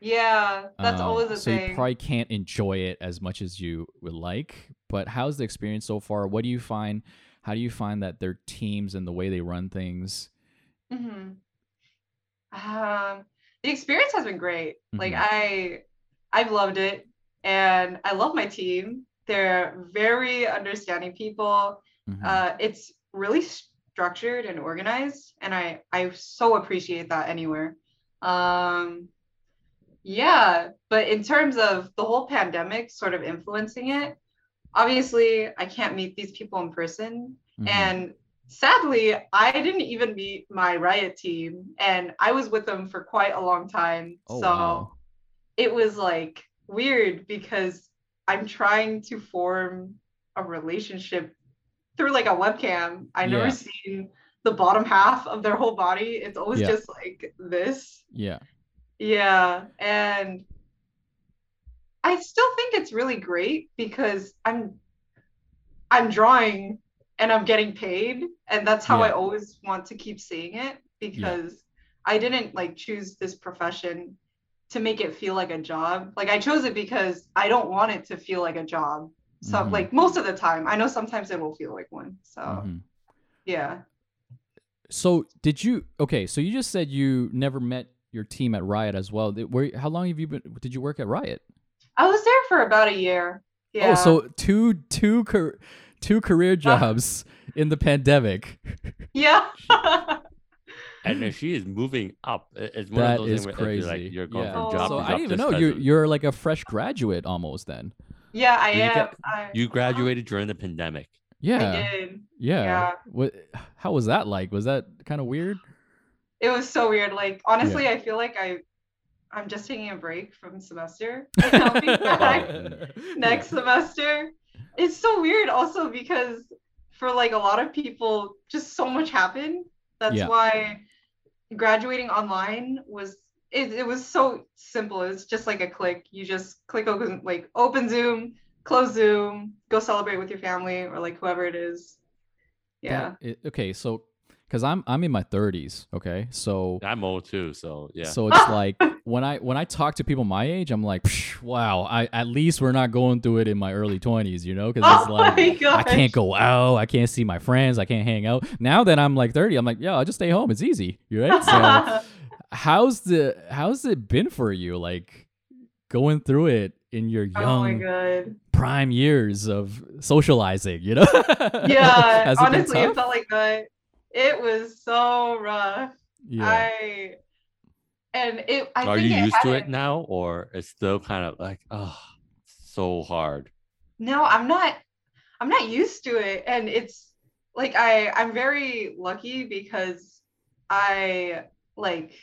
Yeah, that's Um, always a so thing. you probably can't enjoy it as much as you would like. But how's the experience so far? What do you find? How do you find that their teams and the way they run things? hmm Um, the experience has been great. Like Mhm. I, I've loved it, and I love my team. They're very understanding people. Mhm. Uh, it's really structured and organized, and I I so appreciate that anywhere. Um, yeah, but in terms of the whole pandemic sort of influencing it, obviously I can't meet these people in person. Mhm. And sadly, I didn't even meet my riot team, and I was with them for quite a long time. Oh, so wow. it was like weird because I'm trying to form a relationship through like a webcam. I never seen the bottom half of their whole body. It's always Yeah. just like this. yeah. Yeah, and I still think it's really great because I'm I'm drawing and I'm getting paid, and that's how I always want to keep seeing it. because I didn't like choose this profession to make it feel like a job. Like I chose it because I don't want it to feel like a job. So Mhm. like most of the time, I know sometimes it will feel like one. So Mhm. yeah. So did you? Okay, so you just said you never met your team at Riot as well. Where? How long have you been? Did you work at Riot? I was there for about a year. Yeah. Oh, so two two car- two career jobs in the pandemic. yeah. And if she is moving up, it- it's one That of those is things where crazy. like you're going yeah. from job so to I job didn't even know know 'cause you you're like a fresh graduate almost then. yeah, I You am. get- I, you graduated during the pandemic. Yeah. I did. Yeah. Yeah. What? How was that like? Was that kind of weird? It was so weird. Like honestly, I feel like I I'm just taking a break from semester. And I'll be back next semester. It's so weird also because for like a lot of people, just so much happened. That's Yeah. why graduating online was it, it was so simple. It's just like a click. You just click open like open Zoom, close Zoom, go celebrate with your family or like whoever it is. Yeah. That- it- okay, so because I'm I'm in my 30s. Okay, so I'm old too, so yeah. so it's like when I when I talk to people my age, I'm like, wow, I at least we're not going through it in my early 20s, you know? Because oh it's Oh like I can't go out, I can't see my friends, I can't hang out. Now that I'm like 30, I'm like, yeah, I'll just stay home. It's easy, You right? So how's the how's it been for you, like going through it in your oh my young god. prime years of socializing? You know? Yeah, Has it been honestly, it felt like that. It was so rough. yeah. I and it. I Are think you used to it now, or it's still kind of like, oh, so hard? No, I'm not. I'm not used to it, and it's like I. I'm very lucky because I like.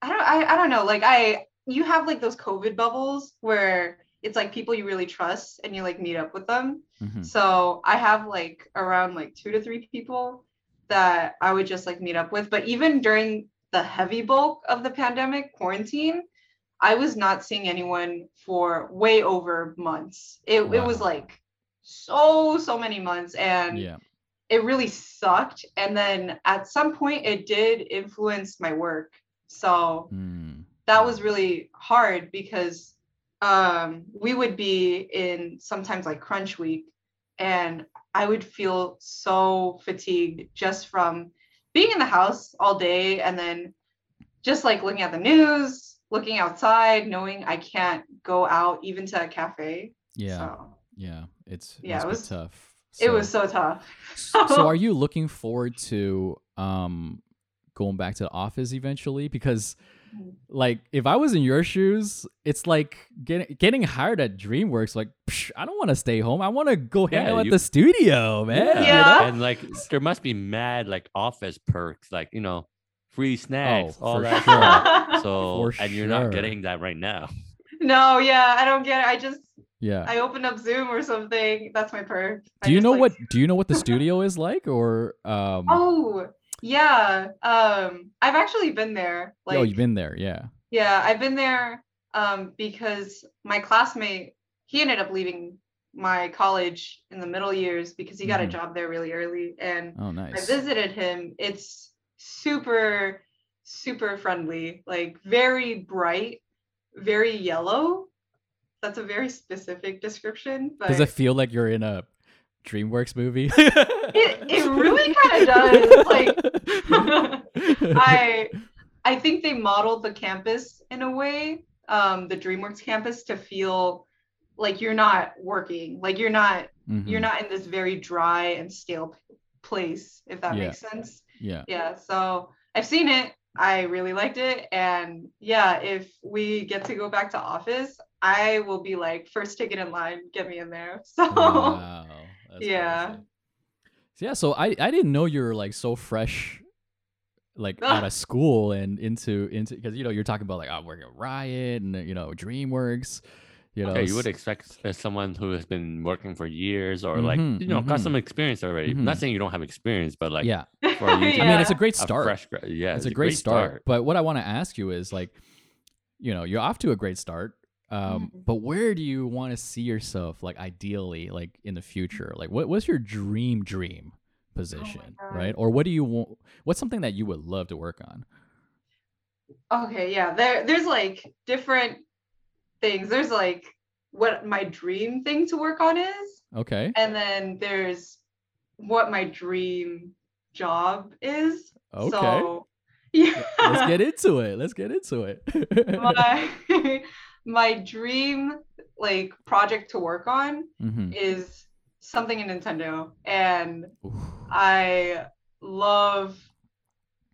I don't. I. I don't know. Like I. You have like those COVID bubbles where it's like people you really trust and you like meet up with them. Mhm. So I have like around like two to three people that I would just like meet up with. But even during the heavy bulk of the pandemic quarantine, I was not seeing anyone for way over months. It, it was like so, so many months. And Yeah. it really sucked. And then at some point, it did influence my work. So Mm. that was really hard because um, we would be in sometimes like crunch week and i would feel so fatigued just from being in the house all day and then just like looking at the news looking outside knowing i can't go out even to a cafe Yeah. so Yeah. It's Yeah, it was- tough. it was so tough so are you looking forward to um going back to the office eventually because. Like if i was in your shoes it's like getting getting hired at dreamworks like psh, i don't want to stay home i want to go hang Yeah, out at the studio man you Yeah. know? And like, there must be mad like office perks, like you know, free snacks, Oh, all for that sure. So, For and you're sure. not getting that right now. no yeah i don't get it i just yeah i open up zoom or something that's my perk I do you just, know like, what do you know what the studio is like or um oh yeah um i've actually been there like oh you've been there yeah Yeah, I've been there um, because my classmate, he ended up leaving my college in the middle years because he got Mhm. a job there really early. And oh nice. I visited him. It's super, super friendly, like very bright, very yellow. That's a very specific description, but does it feel like you're in a dreamworks movie it, it really kind of does. Like I I think they modeled the campus in a way, um, the DreamWorks campus to feel like you're not working, like you're not you're Mhm. not in this very dry and stale place, if that Yeah. makes sense. yeah Yeah. So I've seen it. I really liked it. And yeah, if we get to go back to office, I will be like first ticket in line, get me in there. So Wow, that's Yeah. crazy. Yeah, so I I didn't know you were like so fresh, like out of school and into into because you know you're talking about like I'm working at Riot and you know DreamWorks, you know. okay, you would expect uh, someone who has been working for years or like Mhm, you know got mhm. some experience already. Mhm. Not saying you don't have experience, but like yeah, for you Yeah. I mean it's a be great a start. fresh yeah, it's, a great, start. But what I want to ask you is like, you know, you're off to a great start. Um, Mhm. but where do you want to see yourself, like ideally, like in the future? Like, what what's your dream dream position, God. right? Or what do you want? What's something that you would love to work on? Okay, yeah. There there's like different things. There's like what my dream thing to work on is, Okay. and then there's what my dream job is. Okay. So yeah. Let's get into it. Let's get into it. my my dream like project to work on Mhm. is something in Nintendo and Oof. I love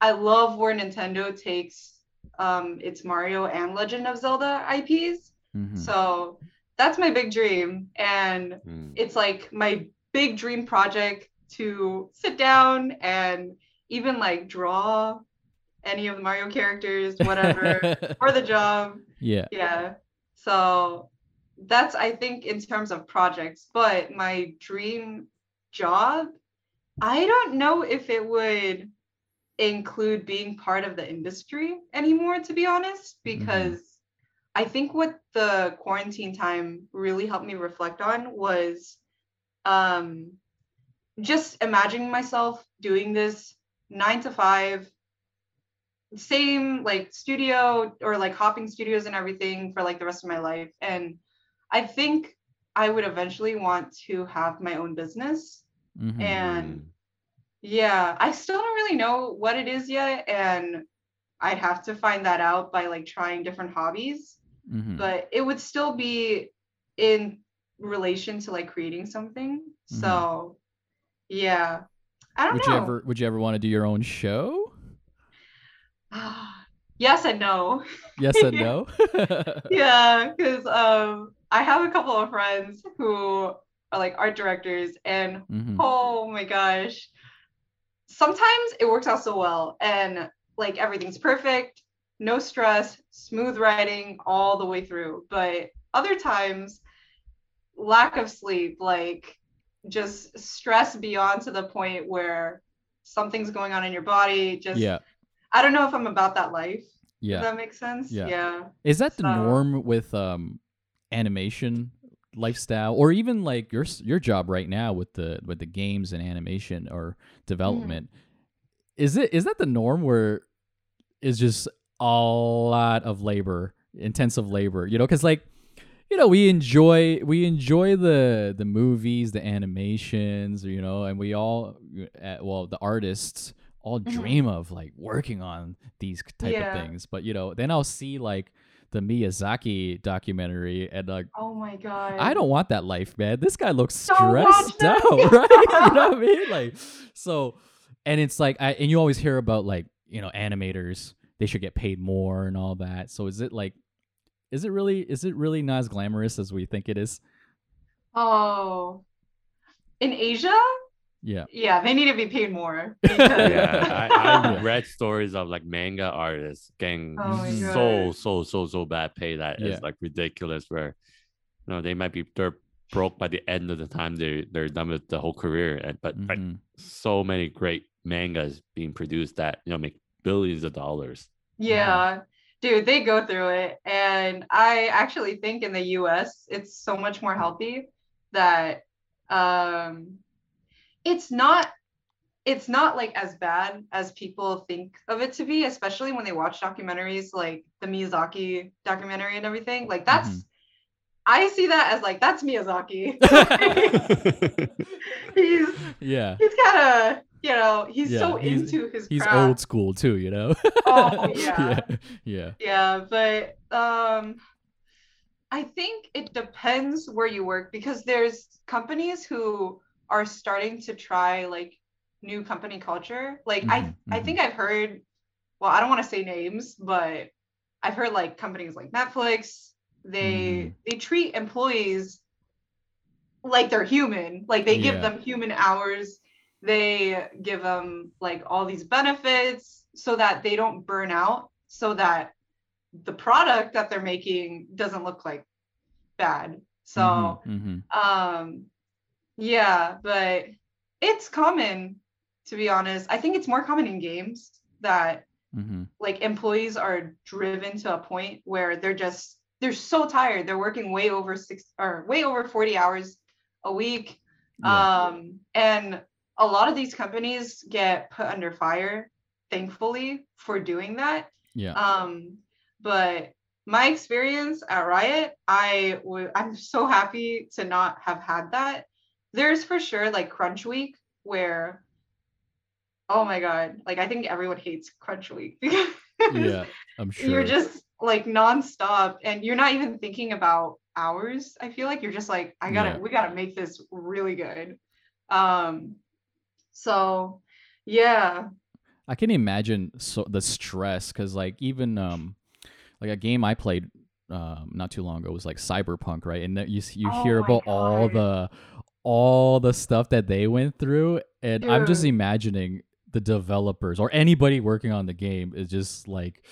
I love where Nintendo takes um its Mario and Legend of Zelda IPs. Mhm. So that's my big dream and Mm. it's like my big dream project to sit down and even like draw any of the Mario characters, whatever, for the job. yeah. Yeah. So that's I think in terms of projects, but my dream job, I don't know if it would include being part of the industry anymore to be honest because I think what the quarantine time really helped me reflect on was um just imagining myself doing this 9 to 5 same like studio or like hopping studios and everything for like the rest of my life and i think i would eventually want to have my own business Mhm. and yeah i still don't really know what it is yet and i'd have to find that out by like trying different hobbies Mhm. but it would still be in relation to like creating something Mhm. so yeah i don't would know you ever would you ever want to do your own show? yes and no Yes and no. yeah because um i have a couple of friends who are like art directors and Mhm. oh my gosh sometimes it works out so well and like everything's perfect no stress smooth writing all the way through but other times lack of sleep like just stress beyond to the point where something's going on in your body just Yeah. I don't know if i'm about that life if Yeah. that makes sense Yeah. yeah Is that the norm with um animation lifestyle or even like your your job right now with the with the games and animation or development? Is it is that the norm where is just a lot of labor, intensive labor, you know, cuz like you know, we enjoy we enjoy the the movies, the animations, you know, and we all uh, well, the artists all Mhm. dream of like working on these type Yeah. of things. But you know, then I'll see like the Miyazaki documentary and like oh my god I don't want that life, man. This guy looks stressed out, right? you know what I mean? Like, so, and it's like, I and you always hear about like, you know, animators they should get paid more and all that. So is it like, is it really, is it really not as glamorous as we think it is? oh in asia Yeah. yeah they need to be paid more yeah, because- I, Yeah. I've read stories of like manga artists getting Oh so so so so bad pay that is Yeah. like ridiculous. Where you know they might be they're broke by the end of the time they they're done with the whole career. And but like Mhm. so many great mangas being produced that you know make billions of dollars. Yeah, dude, they go through it. And I actually think in the US, it's so much more healthy that um it's not it's not like as bad as people think of it to be, especially when they watch documentaries like the Miyazaki documentary and everything. Like that's Mhm. I see that as like that's Miyazaki. he's Yeah. he's kind of you know he's Yeah, so he's- into his He's craft. old school too, you know? Oh, yeah. yeah. Yeah. Yeah, but um I think it depends where you work because there's companies who are starting to try like new company culture. Like I Mhm, I mhm. think I've heard well, I don't want to say names, but I've heard like companies like Netflix, they Mhm. they treat employees like they're human. Like they give Yeah. them human hours. They give them like all these benefits so that they don't burn out, so that the product that they're making doesn't look like bad. So Mhm, mhm. um yeah, but it's common to be honest. I think it's more common in games that Mhm. like employees are driven to a point where they're just they're so tired. They're working way over six or way over 40 hours a week. Yeah. Um and a lot of these companies get put under fire, thankfully, for doing that. Yeah. Um, but my experience at Riot, I would I'm so happy to not have had that. There's for sure like Crunch Week where oh my god, like I think everyone hates Crunch Week because yeah. I'm sure. you're just like nonstop and you're not even thinking about hours. I feel like you're just like, I gotta, Yeah. we gotta make this really good. Um, so yeah, I can imagine so the stress because like even um like a game I played um not too long ago was like Cyberpunk, right? And you you Oh hear about all the all the stuff that they went through, and I'm just imagining the developers or anybody working on the game is just like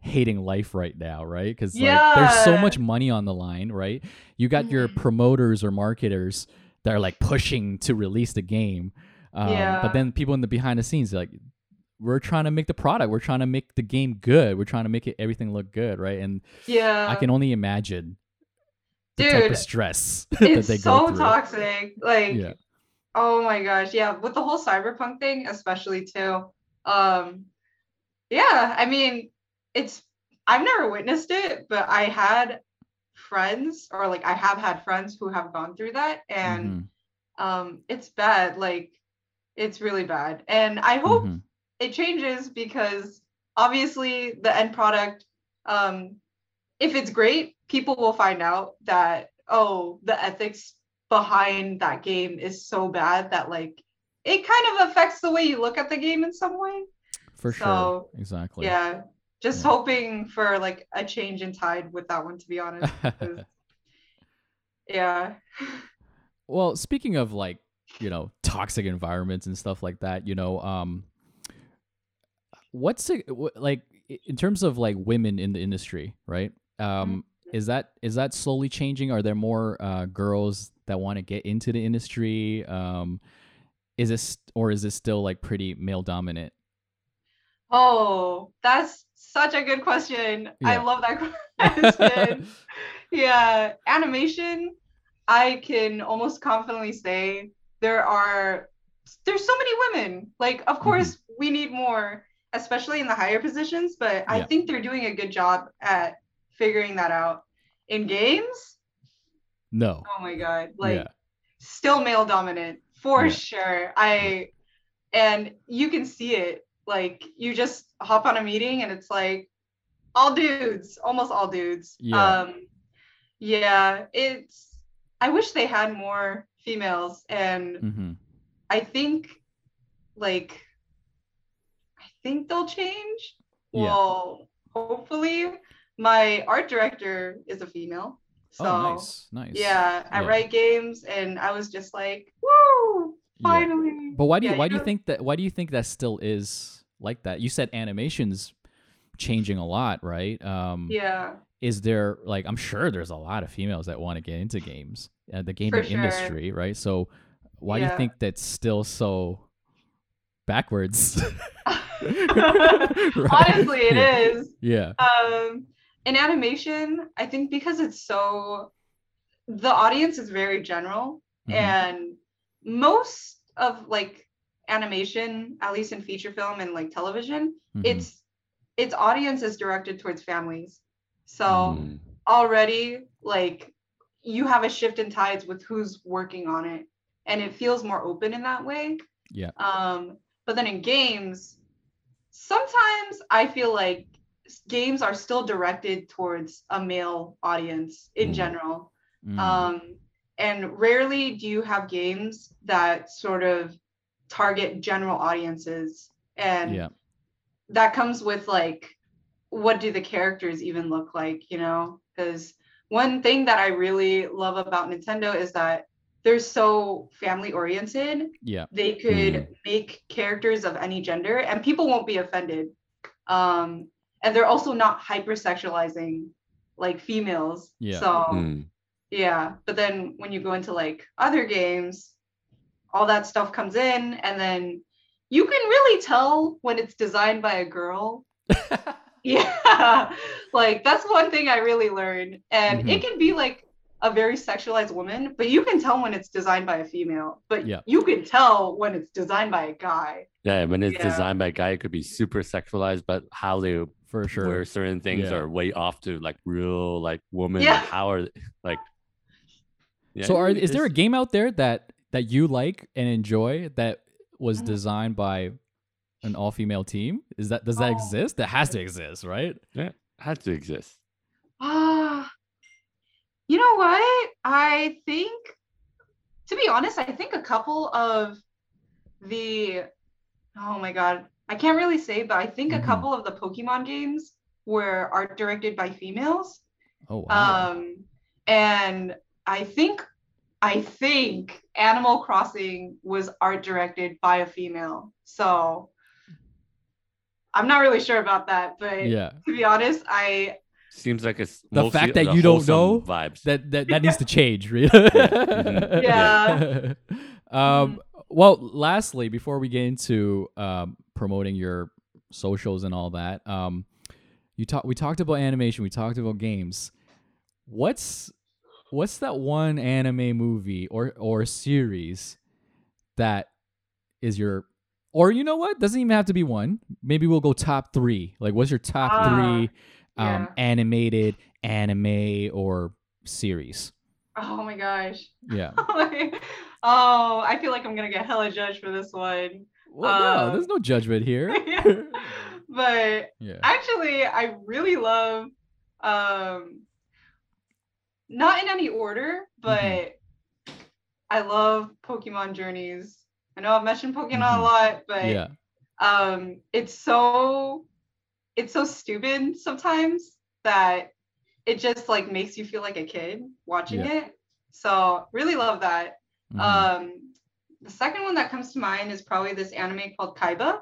hating life right now, right? Because like there's so much money on the line, right? You got your Mhm. promoters or marketers that are like pushing to release the game. Um, Yeah. But then people in the behind the scenes, like, we're trying to make the product, we're trying to make the game good, we're trying to make it everything look good, right? And yeah. I can only imagine the type of Dude, stress that it's they so go through. toxic. Like, Yeah. oh my gosh, yeah, with the whole cyberpunk thing, especially too. Um, yeah, I mean, it's I've never witnessed it, but I had friends, or like I have had friends who have gone through that, and Mhm, um, it's bad. Like, it's really bad, and I hope mhm. it changes because obviously the end product um if it's great people will find out that oh the ethics behind that game is so bad that like it kind of affects the way you look at the game in some way For sure. Exactly. yeah just Yeah. hoping for like a change in tide with that one to be honest yeah well, speaking of like, you know, toxic environments and stuff like that, you know, um what's it like in terms of like women in the industry, right? Um is that is that slowly changing? Are there more uh girls that want to get into the industry? Um is this or is this still like pretty male dominant? oh that's such a good question i love that question yeah animation i can almost confidently say there are there's so many women like of Mm-hmm. course we need more especially in the higher positions but i Yeah. think they're doing a good job at figuring that out in games no. oh my god like yeah. still male dominant for Yeah. sure i and you can see it like you just hop on a meeting and it's like all dudes almost all dudes Yeah. um yeah it's i wish they had more females and hmm i think like i think they'll change Yeah. well hopefully my art director is a female so oh, nice. Nice. yeah, I Yeah. Riot Games, and I was just like, "Woo! Yeah. Finally!" But why do you Yeah, why do you think that why do you think that still is like that? You said animations changing a lot, right? Um Yeah, is there like I'm sure there's a lot of females that want to get into games, uh, the gaming sure. industry, right? So why do you think that's still so backwards? Right? honestly, it Yeah. is. Yeah. Um, in animation, I think because it's so, the audience is very general, Mhm. and most of like animation, at least in feature film and like television, Mhm. it's its audience is directed towards families. So. Mm. already like you have a shift in tides with who's working on it and it feels more open in that way Yeah. um but then in games sometimes i feel like games are still directed towards a male audience in Mm. general Mm. um and rarely do you have games that sort of target general audiences and yeah. that comes with like what do the characters even look like you know because one thing that i really love about nintendo is that they're so family oriented Yeah. they could Mm. make characters of any gender and people won't be offended um and they're also not hypersexualizing like females Yeah. so Mm. yeah but then when you go into like other games all that stuff comes in and then you can really tell when it's designed by a girl yeah like that's one thing i really learned and it can be like a very sexualized woman, but you can tell when it's designed by a female, but Yeah. you can tell when it's designed by a guy. Yeah, when it's Yeah. designed by a guy, it could be super sexualized, but how they For sure. where certain things Yeah. are way off to like real like woman Yeah. power. Like, yeah, so are is there a game out there that that you like and enjoy that was Mm. designed by an all female team? Is that does that Oh. exist? That has to exist, right? Yeah, had to exist? Ah, you know what? I think, to be honest, I think a couple of the, oh my God, I can't really say, but I think Mhm. a couple of the Pokemon games were art directed by females. Oh wow. Um, and I think, I think Animal Crossing was art directed by a female. So I'm not really sure about that, but yeah. to be honest, I Seems like it's The mostly fact that the you don't know vibes. That that that needs to change, really. mhm. Yeah. um well, lastly, before we get into um promoting your socials and all that, um you talk we talked about animation, we talked about games. What's what's that one anime movie or or series that is your or you know what? Doesn't even have to be one. Maybe we'll go top 3. Like what's your top Ah, 3 um yeah. animated anime or series? Oh my gosh. Yeah. oh, I feel like I'm gonna get hella judged for this one. Well, no, Um, there's no judgment here. but yeah. actually, I really love um not in any order, but Mm-hmm. I love Pokemon Journeys. I know I've mentioned Pokemon Mhm. a lot, but yeah. um it's so it's so stupid sometimes that it just like makes you feel like a kid watching Yeah. it. So really love that. Mhm. Um, the second one that comes to mind is probably this anime called Kaiba,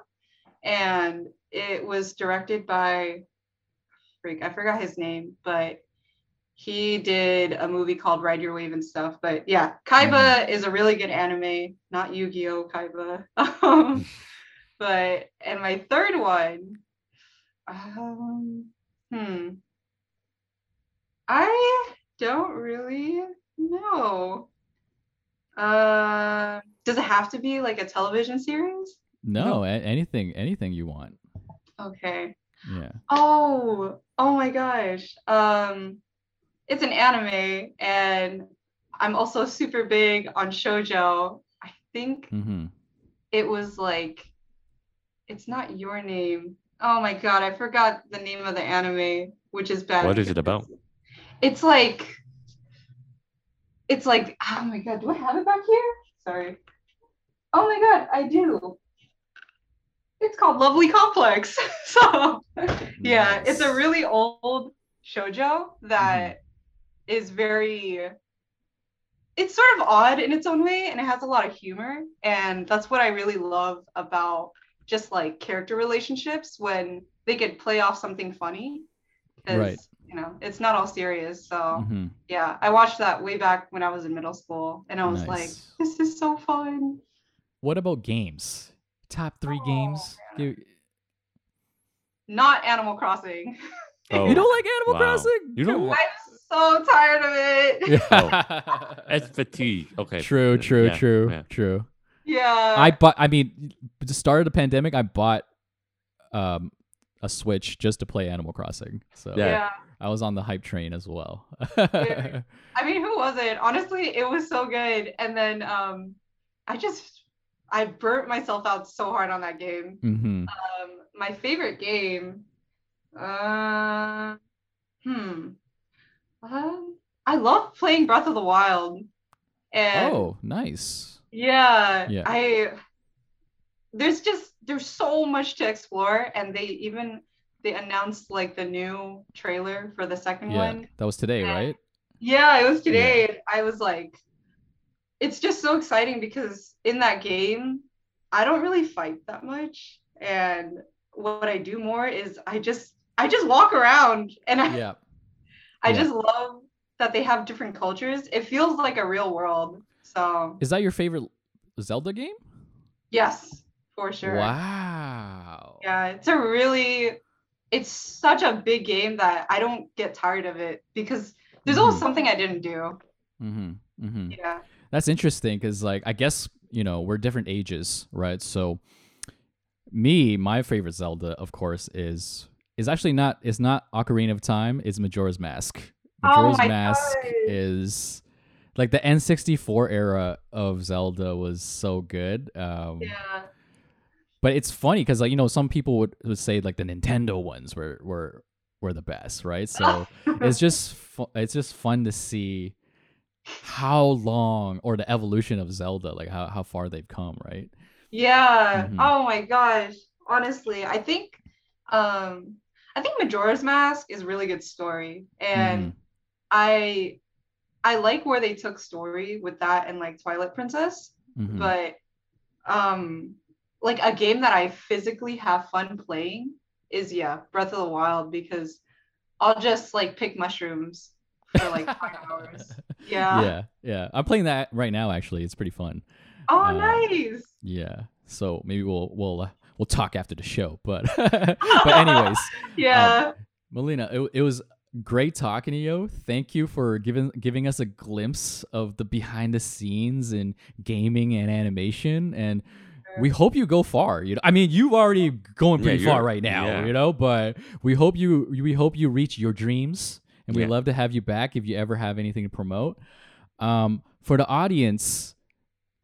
and it was directed by freak. I forgot his name, but he did a movie called Ride Your Wave and stuff. But yeah, Kaiba is a really good anime, not Yu-Gi-Oh! Kaiba. Um, but and my third one, um, hmm, I don't really know. Uh, does it have to be like a television series? no, a- anything, anything you want. Okay. Yeah. Oh, oh my gosh. Um, it's an anime, and I'm also super big on shojo. I think Mm-hmm. it was like, it's not your name. Oh my god, I forgot the name of the anime, which is bad. What is it about? It's like, it's like, oh my god, do I have it back here? Sorry. Oh my god, I do. It's called Lovely Complex. so, yeah, it's a really old shojo that mm-hmm. is very it's sort of odd in its own way and it has a lot of humor and that's what I really love about just like character relationships when they could play off something funny. 'Cause, Right. You know, it's not all serious. So Mhm. yeah, I watched that way back when I was in middle school and I was like, this is so fun. What about games? Top three Oh, games. You, Not Animal Crossing. Oh, you don't like Animal wow. Crossing? You don't Come wa- I'm so tired of it. on. it's fatigue. Okay. True, true, Yeah, true, yeah. true. yeah. I bought. I mean, the start of the pandemic, I bought um a Switch just to play Animal Crossing. So Yeah. yeah. I was on the hype train as well. I mean, who was it? Honestly, it was so good. And then um I just I burnt myself out so hard on that game. hmm Um my favorite game uh hmm. Um I love playing Breath of the Wild. And Oh, nice. yeah, Yeah. I there's just there's so much to explore and they even they announced like the new trailer for the second Yeah, one. that was today, Yeah. right? Yeah, it was today. and I was like, it's just so exciting because in that game, I don't really fight that much. And what I do more is I just I just walk around and I, Yeah. I yeah. just love that they have different cultures. It feels like a real world. So Is that your favorite Zelda game? yes, for sure. Wow. Yeah, it's a really it's such a big game that I don't get tired of it because there's always Mhm. something I didn't do. Mm-hmm. Mm-hmm. Yeah. That's interesting because, like, I guess you know we're different ages, right? So, me, my favorite Zelda, of course, is is actually not is not Ocarina of Time. It's Majora's Mask. Oh Majora's my Mask God. is like the N64 era of Zelda was so good. Um, Yeah. But it's funny because like you know some people would, would say like the Nintendo ones were were were the best, right? So it's just fu- it's just fun to see how long or the evolution of Zelda, like how, how far they've come, right? Yeah. Mhm. Oh my gosh. Honestly, I think um I think Majora's Mask is a really good story. And Mhm. I I like where they took story with that and like Twilight Princess, Mhm. but um like a game that I physically have fun playing is yeah, Breath of the Wild because I'll just like pick mushrooms for like five hours. Yeah. yeah, yeah. I'm playing that right now. Actually, it's pretty fun. Oh, Uh, nice. Yeah. So maybe we'll we'll uh, we'll talk after the show. But but anyways, Yeah. Melina, it, it was great talking to you. Thank you for giving giving us a glimpse of the behind the scenes in gaming and animation. And we hope you go far. You know, I mean, you've already going Yeah, pretty far right now. yeah. You know, but we hope you we hope you reach your dreams, and we'd Yeah. love to have you back if you ever have anything to promote. Um, for the audience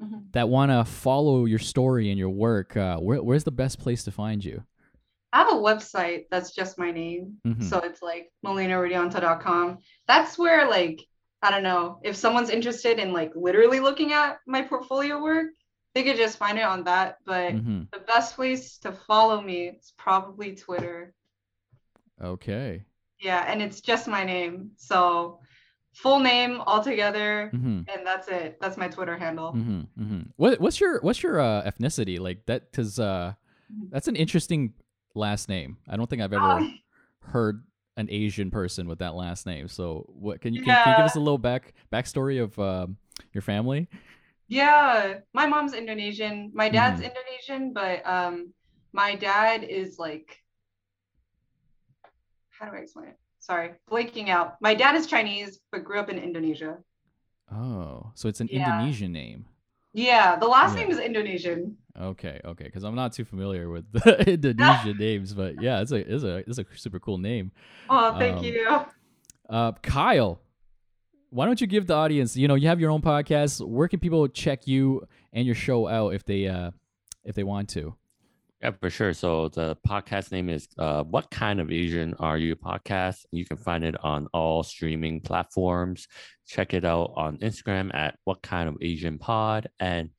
Mhm. that want to follow your story and your work, uh, where, where's the best place to find you? I have a website that's just my name. Mhm. So it's like melinaradianta.com. That's where like I don't know, if someone's interested in like literally looking at my portfolio work, they could just find it on that. But Mhm. the best place to follow me is probably Twitter. Okay. Yeah, and it's just my name. So full name altogether, hmm and that's it. That's my Twitter handle. hmm hmm What what's your what's your uh, ethnicity like that? Because uh, Mhm. that's an interesting last name. I don't think I've ever Um, heard an Asian person with that last name. So what can you can, can you give us a little back backstory of um, your family? Yeah, my mom's Indonesian. My dad's Mhm. Indonesian, but um, my dad is like, how do I explain it? Sorry, blanking out. My dad is Chinese, but grew up in Indonesia. Oh, so it's an Yeah. Indonesian name. Yeah, the last Yeah. name is Indonesian. Okay, okay, because I'm not too familiar with the Indonesian names, but yeah, it's a it's a it's a super cool name. Oh, thank Um, you. Uh, Kyle, why don't you give the audience? You know, you have your own podcast. Where can people check you and your show out if they uh if they want to? Yeah, for sure. So the podcast name is uh, "What Kind of Asian Are You?" podcast. You can find it on all streaming platforms. Check it out on Instagram at "What Kind of Asian Pod." And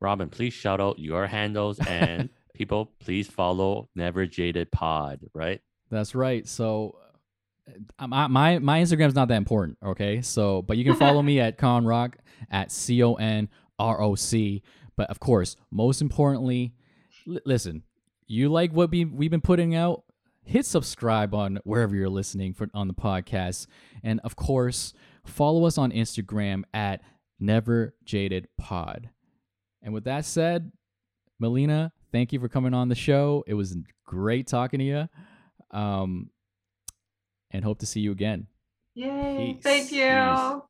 Robin, please shout out your handles and people. Please follow Never Jaded Pod. Right? That's right. So my my my Instagram's not that important, okay? So, but you can follow me at Conrock at C O N R O C. But of course, most importantly, li- listen, you like what we we've been putting out? Hit subscribe on wherever you're listening for on the podcast, and of course, follow us on Instagram at Never Jaded Pod. And with that said, Melina, thank you for coming on the show. It was great talking to you. Um, and hope to see you again. Yay! Peace. Thank you. Peace.